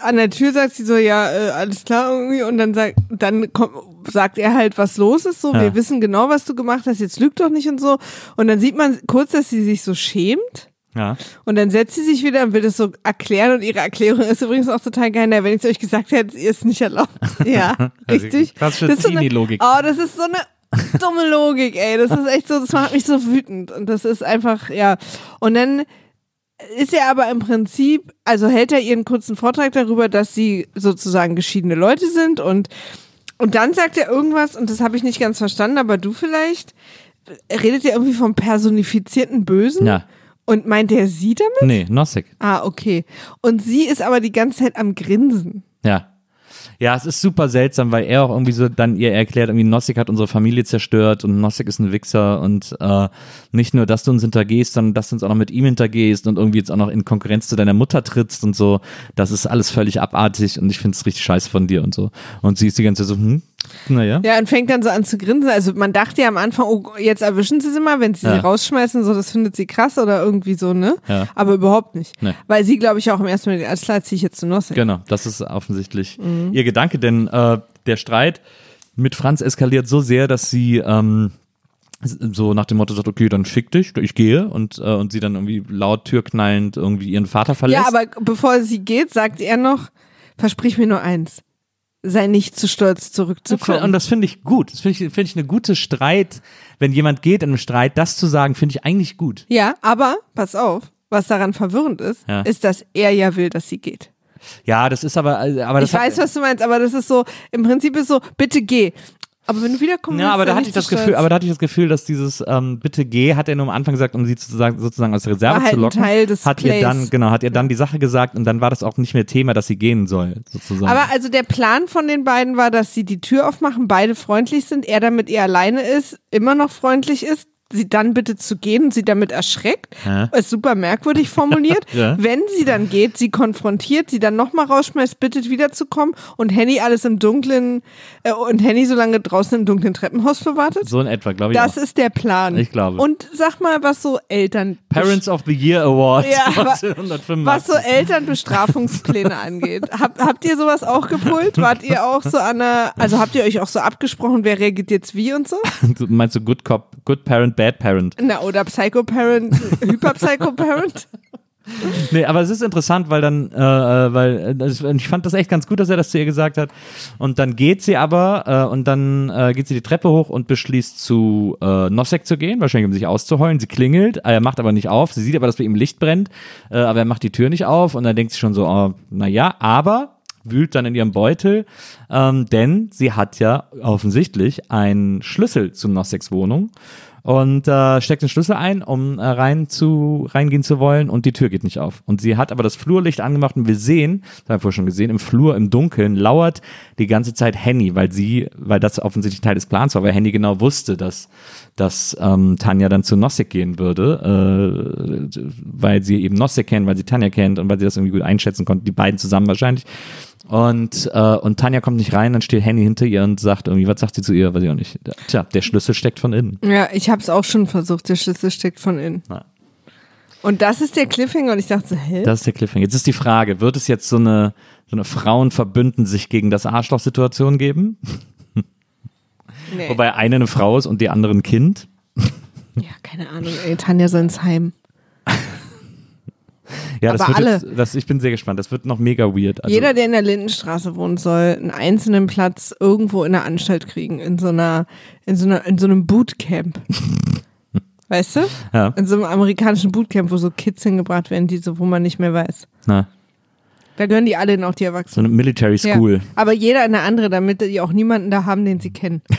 an der Tür sagt sie so, ja, äh, alles klar irgendwie und dann sagt, dann kommt, sagt er halt, was los ist, so, Ja. wir wissen genau, was du gemacht hast, jetzt lüg doch nicht und so. Und dann sieht man kurz, dass sie sich so schämt. ja. Und dann setzt sie sich wieder und will das so erklären und ihre Erklärung ist übrigens auch total geil. Na, wenn ich es euch gesagt hätte, ihr ist nicht erlaubt. Ja, richtig. klassische Das ist so eine- Teenie-Logik. Oh, das ist so eine dumme Logik, ey. Das ist echt so, das macht mich so wütend. Und das ist einfach, ja. Und dann ist er aber im Prinzip, also hält er ihren kurzen Vortrag darüber, dass sie sozusagen geschiedene Leute sind und und dann sagt er irgendwas, und das habe ich nicht ganz verstanden, aber du vielleicht, redet ja irgendwie vom personifizierten Bösen. Ja. Und meint er sie damit? Nee, Nossig. Ah, okay. Und sie ist aber die ganze Zeit am Grinsen. Ja. Ja, es ist super seltsam, weil er auch irgendwie so dann ihr erklärt, irgendwie Nossig hat unsere Familie zerstört und Nossig ist ein Wichser und äh, nicht nur, dass du uns hintergehst, sondern dass du uns auch noch mit ihm hintergehst und irgendwie jetzt auch noch in Konkurrenz zu deiner Mutter trittst und so. Das ist alles völlig abartig und ich finde es richtig scheiße von dir und so. Und sie ist die ganze Zeit so, hm, naja. Ja, und fängt dann so an zu grinsen. Also man dachte ja am Anfang, oh, jetzt erwischen sie sie mal, wenn sie Ja. sie rausschmeißen, so, das findet sie krass oder irgendwie so, ne? Ja. Aber überhaupt nicht. Nee. Weil sie, glaube ich, auch im ersten Moment, alles klar, ziehe ich jetzt zu Nosse. Genau, das ist offensichtlich Mhm. ihr Gedanke, denn äh, der Streit mit Franz eskaliert so sehr, dass sie ähm, so nach dem Motto sagt, okay, dann fick dich, ich gehe und, äh, und sie dann irgendwie laut türknallend irgendwie ihren Vater verlässt. Ja, aber bevor sie geht, sagt er noch, versprich mir nur eins. Sei nicht zu stolz, und zurückzukommen. das finde ich gut. Das finde ich, finde ich eine gute Streit, wenn jemand geht in einem Streit, das zu sagen, finde ich eigentlich gut. Ja, aber, pass auf, was daran verwirrend ist, Ja. ist, dass er ja will, dass sie geht. Ja, das ist aber, äh, aber das ich weiß, hat, was du meinst, aber das ist so, im Prinzip ist so, bitte geh. Aber wenn du wiederkommst, Ja, aber da hatte ich das Gefühl, aber da hatte ich das Gefühl, dass dieses ähm, Bitte geh hat er nur am Anfang gesagt, um sie sozusagen, sozusagen aus der Reserve halt zu locken. Teil des hat ihr Plays. dann, genau, hat ihr dann die Sache gesagt und dann war das auch nicht mehr Thema, dass sie gehen soll, sozusagen. Aber also der Plan von den beiden war, dass sie die Tür aufmachen, beide freundlich sind, er dann mit ihr alleine ist, immer noch freundlich ist, sie dann bitte zu gehen und sie damit erschreckt. Ja. Ist super merkwürdig formuliert. Ja. Wenn sie dann geht, sie konfrontiert, sie dann nochmal rausschmeißt, bittet wiederzukommen und Henny alles im Dunklen äh, und Henny so lange draußen im dunklen Treppenhaus verwartet. so in etwa, glaube ich. Das auch. ist der Plan. Ich glaube. Und sag mal, was so Eltern Parents of the Year Award Ja, wa- 1985. was so Elternbestrafungspläne angeht. Hab, habt ihr sowas auch gepult? Wart ihr auch so an einer, also habt ihr euch auch so abgesprochen, wer reagiert jetzt wie und so? Meinst du Good Cop, Good Parent, Bad Parent? Na, oder Psycho-Parent, Hyper-Psycho-Parent? Nee, aber es ist interessant, weil dann, äh, äh, weil äh, das, ich fand das echt ganz gut, dass er das zu ihr gesagt hat. Und dann geht sie aber äh, und dann äh, geht sie die Treppe hoch und beschließt zu äh, Nosek zu gehen, wahrscheinlich um sich auszuheulen. Sie klingelt, äh, er macht aber nicht auf. Sie sieht aber, dass bei ihm Licht brennt, äh, aber er macht die Tür nicht auf und dann denkt sie schon so, oh, naja, aber wühlt dann in ihrem Beutel, ähm, denn sie hat ja offensichtlich einen Schlüssel zu Noseks Wohnung und äh, steckt den Schlüssel ein, um äh, rein zu, reingehen zu wollen und die Tür geht nicht auf. Und sie hat aber das Flurlicht angemacht und wir sehen, das haben wir vorher schon gesehen, im Flur, im Dunkeln lauert die ganze Zeit Henny, weil sie, weil das offensichtlich Teil des Plans war, weil Henny genau wusste, dass, dass ähm, Tanja dann zu Nossek gehen würde, äh, weil sie eben Nossek kennt, weil sie Tanja kennt und weil sie das irgendwie gut einschätzen konnte, die beiden zusammen wahrscheinlich. Und, äh, und Tanja kommt nicht rein, dann steht Henny hinter ihr und sagt irgendwie, was sagt sie zu ihr, weiß ich auch nicht. Tja, der Schlüssel steckt von innen. Ja, ich hab's auch schon versucht, der Schlüssel steckt von innen. Ja. Und das ist der Cliffhanger und ich dachte so, hä? Das ist der Cliffhanger. Jetzt ist die Frage, wird es jetzt so eine, so eine Frauen verbünden sich gegen das Arschloch-Situation geben? nee. Wobei eine eine Frau ist und die andere ein Kind? Ja, keine Ahnung, ey, Tanja soll ins Heim. Ja, das Aber wird alle. Jetzt, das, ich bin sehr gespannt. Das wird noch mega weird. Also, Jeder, der in der Lindenstraße wohnt, soll einen einzelnen Platz irgendwo in der Anstalt kriegen, in so einer, in so einer, in so einem Bootcamp. Weißt du? Ja. In so einem amerikanischen Bootcamp, wo so Kids hingebracht werden, die so, wo man nicht mehr weiß. Na, Da gehören die alle in auch die so Erwachsenen. eine Military School. Ja. Aber jeder eine andere, damit die auch niemanden da haben, den sie kennen.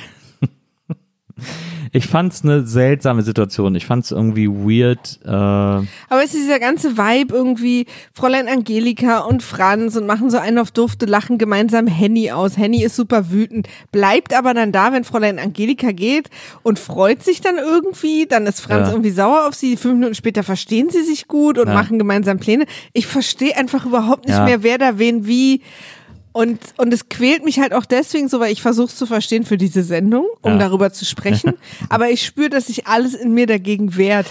Ich fand's eine seltsame Situation. Ich fand's irgendwie weird. Äh, Aber es ist dieser ganze Vibe irgendwie, Fräulein Angelika und Franz und machen so einen auf Dufte, lachen gemeinsam Henny aus. Henny ist super wütend, bleibt aber dann da, wenn Fräulein Angelika geht und freut sich dann irgendwie. Dann ist Franz Ja. irgendwie sauer auf sie. Fünf Minuten später verstehen sie sich gut und Ja. machen gemeinsam Pläne. Ich verstehe einfach überhaupt nicht Ja. mehr, wer da wen wie. Und, und es quält mich halt auch deswegen so, weil ich versuche es zu verstehen für diese Sendung, um Ja. darüber zu sprechen. Aber ich spüre, dass sich alles in mir dagegen wehrt,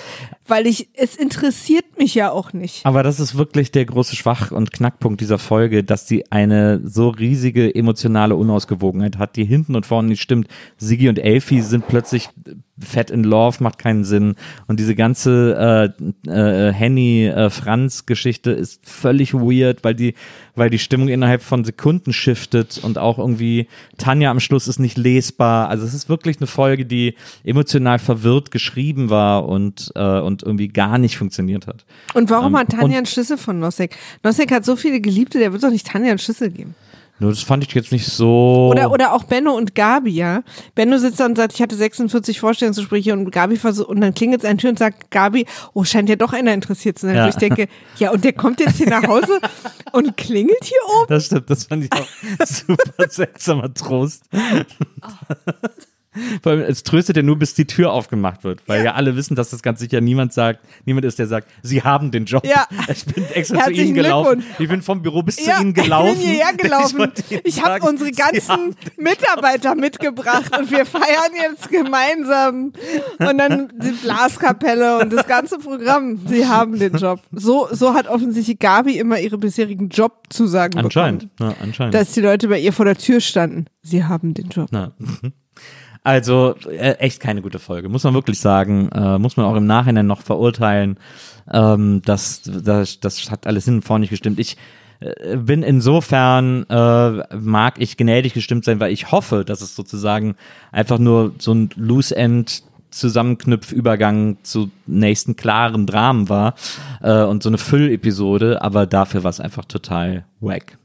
weil ich, es interessiert mich ja auch nicht. Aber das ist wirklich der große Schwach- und Knackpunkt dieser Folge, dass sie eine so riesige emotionale Unausgewogenheit hat, die hinten und vorne nicht stimmt. Sigi und Elfie sind plötzlich fett in love, macht keinen Sinn. Und diese ganze äh, äh, Henny-Franz-Geschichte ist völlig weird, weil die, weil die Stimmung innerhalb von Sekunden shiftet und auch irgendwie Tanja am Schluss ist nicht lesbar. Also es ist wirklich eine Folge, die emotional verwirrt geschrieben war und, äh, und irgendwie gar nicht funktioniert hat. Und warum Ähm, hat Tanja einen Schlüssel von Nosek? Nosek hat so viele Geliebte, der wird doch nicht Tanja einen Schlüssel geben. Nur das fand ich jetzt nicht so. Oder, oder auch Benno und Gabi, ja. Benno sitzt da und sagt, ich hatte 46 Vorstellungsgespräche und Gabi versucht, und dann klingelt es an Tür und sagt Gabi, oh, scheint ja doch einer interessiert zu sein. Ja. Wo ich denke, ja, und der kommt jetzt hier nach Hause und klingelt hier oben? Das stimmt, das fand ich auch super seltsamer Trost. Vor allem, es tröstet ja nur, bis die Tür aufgemacht wird, weil ja, alle wissen, dass das ganz sicher niemand sagt, niemand ist, der sagt, sie haben den Job. Ja. Ich bin extra zu Herzlichen ihnen gelaufen. Ich bin vom Büro bis Ja, zu ihnen gelaufen. Ich bin hierher gelaufen. ihnen Ich habe unsere ganzen Mitarbeiter mitgebracht und wir feiern jetzt gemeinsam. Und dann die Blaskapelle und das ganze Programm. Sie haben den Job. So, so hat offensichtlich Gabi immer ihre bisherigen Jobzusagen Anscheinend. bekommen. Ja, anscheinend. Dass die Leute bei ihr vor der Tür standen. Sie haben den Job. Na. Also äh, echt keine gute Folge, muss man wirklich sagen. Äh, muss man auch im Nachhinein noch verurteilen. Ähm, das, das, das hat alles hin und vorne nicht gestimmt. Ich äh, bin insofern, äh, mag ich gnädig gestimmt sein, weil ich hoffe, dass es sozusagen einfach nur so ein Loose End Zusammenknüpfübergang zu nächsten klaren Dramen war äh, und so eine Füllepisode, aber dafür war es einfach total wack.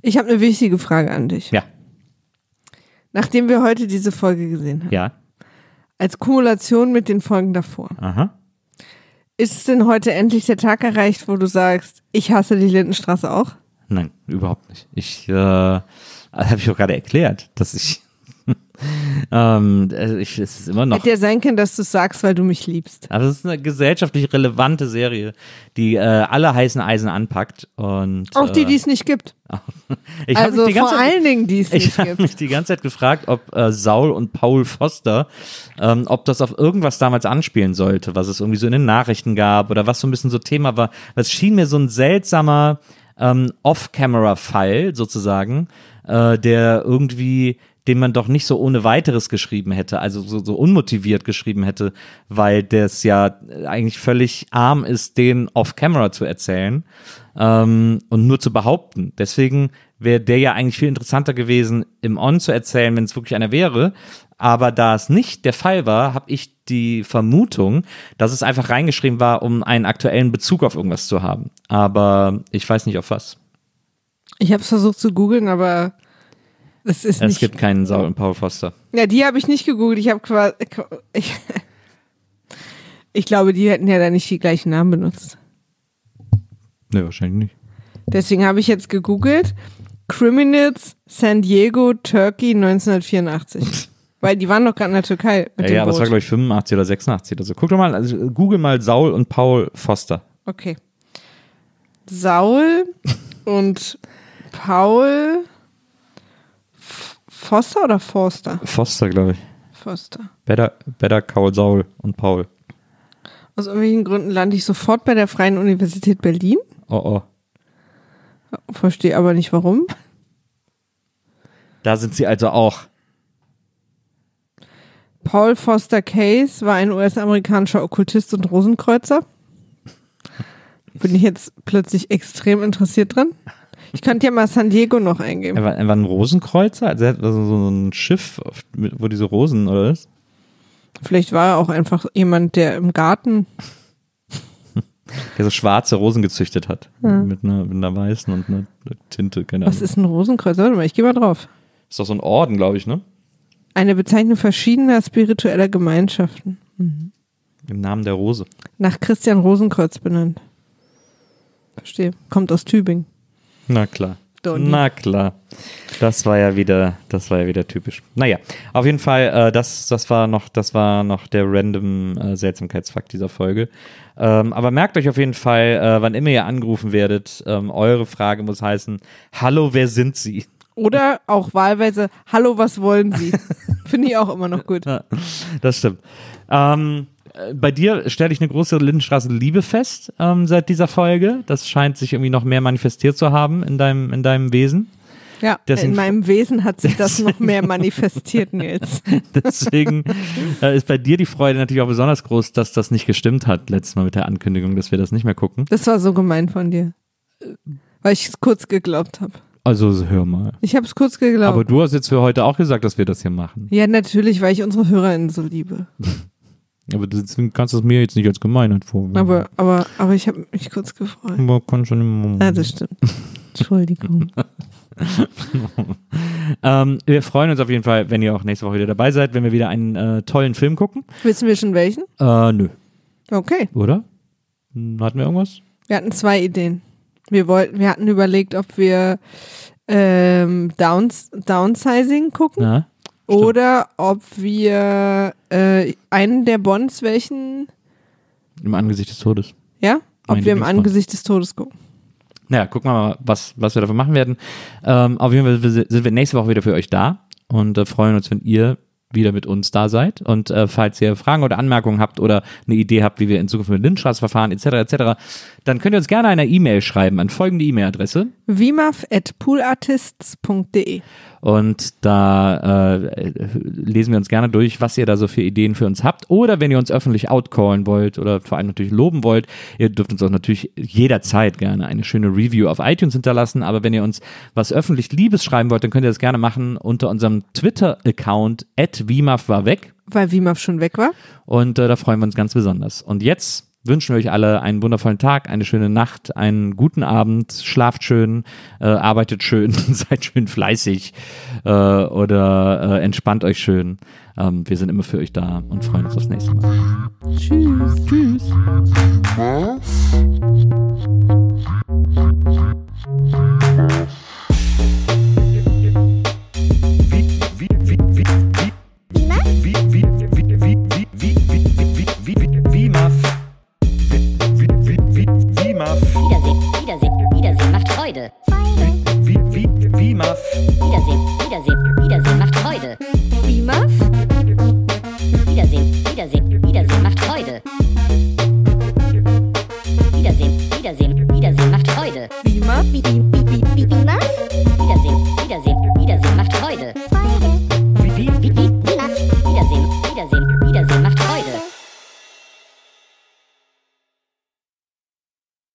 Ich habe eine wichtige Frage an dich. Ja, Nachdem wir heute diese Folge gesehen haben, ja, als Kumulation mit den Folgen davor, aha. ist denn heute endlich der Tag erreicht, wo du sagst, ich hasse die Lindenstraße auch? Nein, überhaupt nicht. Ich äh, habe ich auch gerade erklärt, dass ich ähm, äh, ich es ist immer noch. Hätte ja sein können, dass du es sagst, weil du mich liebst. Aber es ist eine gesellschaftlich relevante Serie, die äh, alle heißen Eisen anpackt und Auch die, äh, die es nicht gibt. ich Also vor Zeit, allen Dingen, die es ich nicht habe gibt. mich die ganze Zeit gefragt, ob äh, Saul und Paul Foster, ähm, ob das auf irgendwas damals anspielen sollte, was es irgendwie so in den Nachrichten gab oder was so ein bisschen so Thema war. Es schien mir so ein seltsamer ähm, Off-Camera-Fall sozusagen, äh, der irgendwie den man doch nicht so ohne weiteres geschrieben hätte, also so, so unmotiviert geschrieben hätte, weil das ja eigentlich völlig arm ist, den off-camera zu erzählen ähm, und nur zu behaupten. Deswegen wäre der ja eigentlich viel interessanter gewesen, im On zu erzählen, wenn es wirklich einer wäre. Aber da es nicht der Fall war, habe ich die Vermutung, dass es einfach reingeschrieben war, um einen aktuellen Bezug auf irgendwas zu haben. Aber ich weiß nicht auf was. Ich habe es versucht zu googeln, aber es ist Es nicht. gibt keinen Saul und Paul Foster. ja, die habe ich nicht gegoogelt. Ich habe quasi. Ich, ich glaube, die hätten ja da nicht die gleichen Namen benutzt. Nee, wahrscheinlich nicht. Deswegen habe ich jetzt gegoogelt. Criminals San Diego, Turkey 1984. Weil die waren doch gerade in der Türkei mit Ja, dem ja, aber es Boot. war, glaube ich, 85 oder 86 oder so. Guck doch mal, also, google mal Saul und Paul Foster. Okay. Saul und Paul Foster oder Forster? Foster, glaube ich. Foster. Better, better Call Saul und Paul. Aus irgendwelchen Gründen lande ich sofort bei der Freien Universität Berlin. Oh, oh. Verstehe aber nicht warum. Da sind sie also auch. Paul Foster Case war ein US-amerikanischer Okkultist und Rosenkreuzer. Bin ich jetzt plötzlich extrem interessiert dran? Ich könnte ja mal San Diego noch eingeben. Er war, er war ein Rosenkreuzer? Also er hat also so ein Schiff, wo diese Rosen, oder was? Vielleicht war er auch einfach jemand, der im Garten. Der so schwarze Rosen gezüchtet hat. Mit, einer, mit einer weißen und einer Tinte, keine Ahnung. Was ist ein Rosenkreuz? Warte mal, ich gehe mal drauf. ist doch so ein Orden, glaube ich, ne? Eine Bezeichnung verschiedener spiritueller Gemeinschaften. Im Namen der Rose. Nach Christian Rosenkreuz benannt. Verstehe. Kommt aus Tübingen. Na klar. Donny. Na klar. Das war ja wieder, das war ja wieder typisch. Naja, auf jeden Fall, äh, das, das war noch, das war noch der random äh, Seltsamkeitsfakt dieser Folge. Ähm, aber merkt euch auf jeden Fall, äh, wann immer ihr angerufen werdet, ähm, eure Frage muss heißen: Hallo, wer sind Sie? Oder auch wahlweise, hallo, was wollen Sie? Finde ich auch immer noch gut. Ja, das stimmt. Ähm, äh, bei dir stelle ich eine große Lindenstraße-Liebe fest ähm, seit dieser Folge. Das scheint sich irgendwie noch mehr manifestiert zu haben in deinem, in deinem Wesen. Ja, Deswegen- in meinem Wesen hat sich das noch mehr manifestiert, Nils. Deswegen äh, ist bei dir die Freude natürlich auch besonders groß, dass das nicht gestimmt hat, letztes Mal mit der Ankündigung, dass wir das nicht mehr gucken. Das war so gemein von dir. Weil ich es kurz geglaubt habe. Also hör mal. Ich habe es kurz geglaubt. Aber du hast jetzt für heute auch gesagt, dass wir das hier machen. ja, natürlich, weil ich unsere HörerInnen so liebe. Aber deswegen kannst du es mir jetzt nicht als Gemeinheit vorwerfen. Aber, aber, aber ich habe mich kurz gefreut. Aber kann schon immer. Ja, das stimmt. Entschuldigung. ähm, wir freuen uns auf jeden Fall, wenn ihr auch nächste Woche wieder dabei seid, wenn wir wieder einen äh, tollen Film gucken. Wissen wir schon welchen? Äh, nö. Okay. Oder? Hm, Hatten wir irgendwas? Wir hatten zwei Ideen. Wir wollten, wir hatten überlegt, ob wir ähm, Downs, Downsizing gucken Ja. Stimmt. oder ob wir äh, einen der Bonds, welchen, Im Angesicht des Todes. ja, ob Mein wir im. Angesicht des Todes gucken. Naja, gucken wir mal, was, was wir dafür machen werden. Ähm, auf jeden Fall sind wir nächste Woche wieder für euch da und äh, freuen uns, wenn ihr wieder mit uns da seid. Und äh, falls ihr Fragen oder Anmerkungen habt oder eine Idee habt, wie wir in Zukunft mit Lindstraße verfahren, etc., etc., dann könnt ihr uns gerne eine E-Mail schreiben an folgende E-Mail-Adresse. Vimaf at poolartists.de. Und da äh, lesen wir uns gerne durch, was ihr da so für Ideen für uns habt. Oder wenn ihr uns öffentlich outcallen wollt oder vor allem natürlich loben wollt, ihr dürft uns auch natürlich jederzeit gerne eine schöne Review auf iTunes hinterlassen. Aber wenn ihr uns was öffentlich Liebes schreiben wollt, dann könnt ihr das gerne machen unter unserem Twitter-Account @vimaf war weg. Weil Vimaf schon weg war. Und äh, da freuen wir uns ganz besonders. Und jetzt wünschen wir euch alle einen wundervollen Tag, eine schöne Nacht, einen guten Abend, schlaft schön, äh, arbeitet schön, seid schön fleißig äh, oder äh, entspannt euch schön. Ähm, wir sind immer für euch da und freuen uns aufs nächste Mal. Tschüss. Tschüss. Wiedersehen, Wiedersehen, Wiedersehen macht Freude. Wiedersehen, Wiedersehen, Wiedersehen macht Freude. Vimaf? Wiedersehen, Wiedersehen, Wiedersehen macht Freude. Wiedersehen, Wiedersehen, Wiedersehen macht Freude. Vimaf?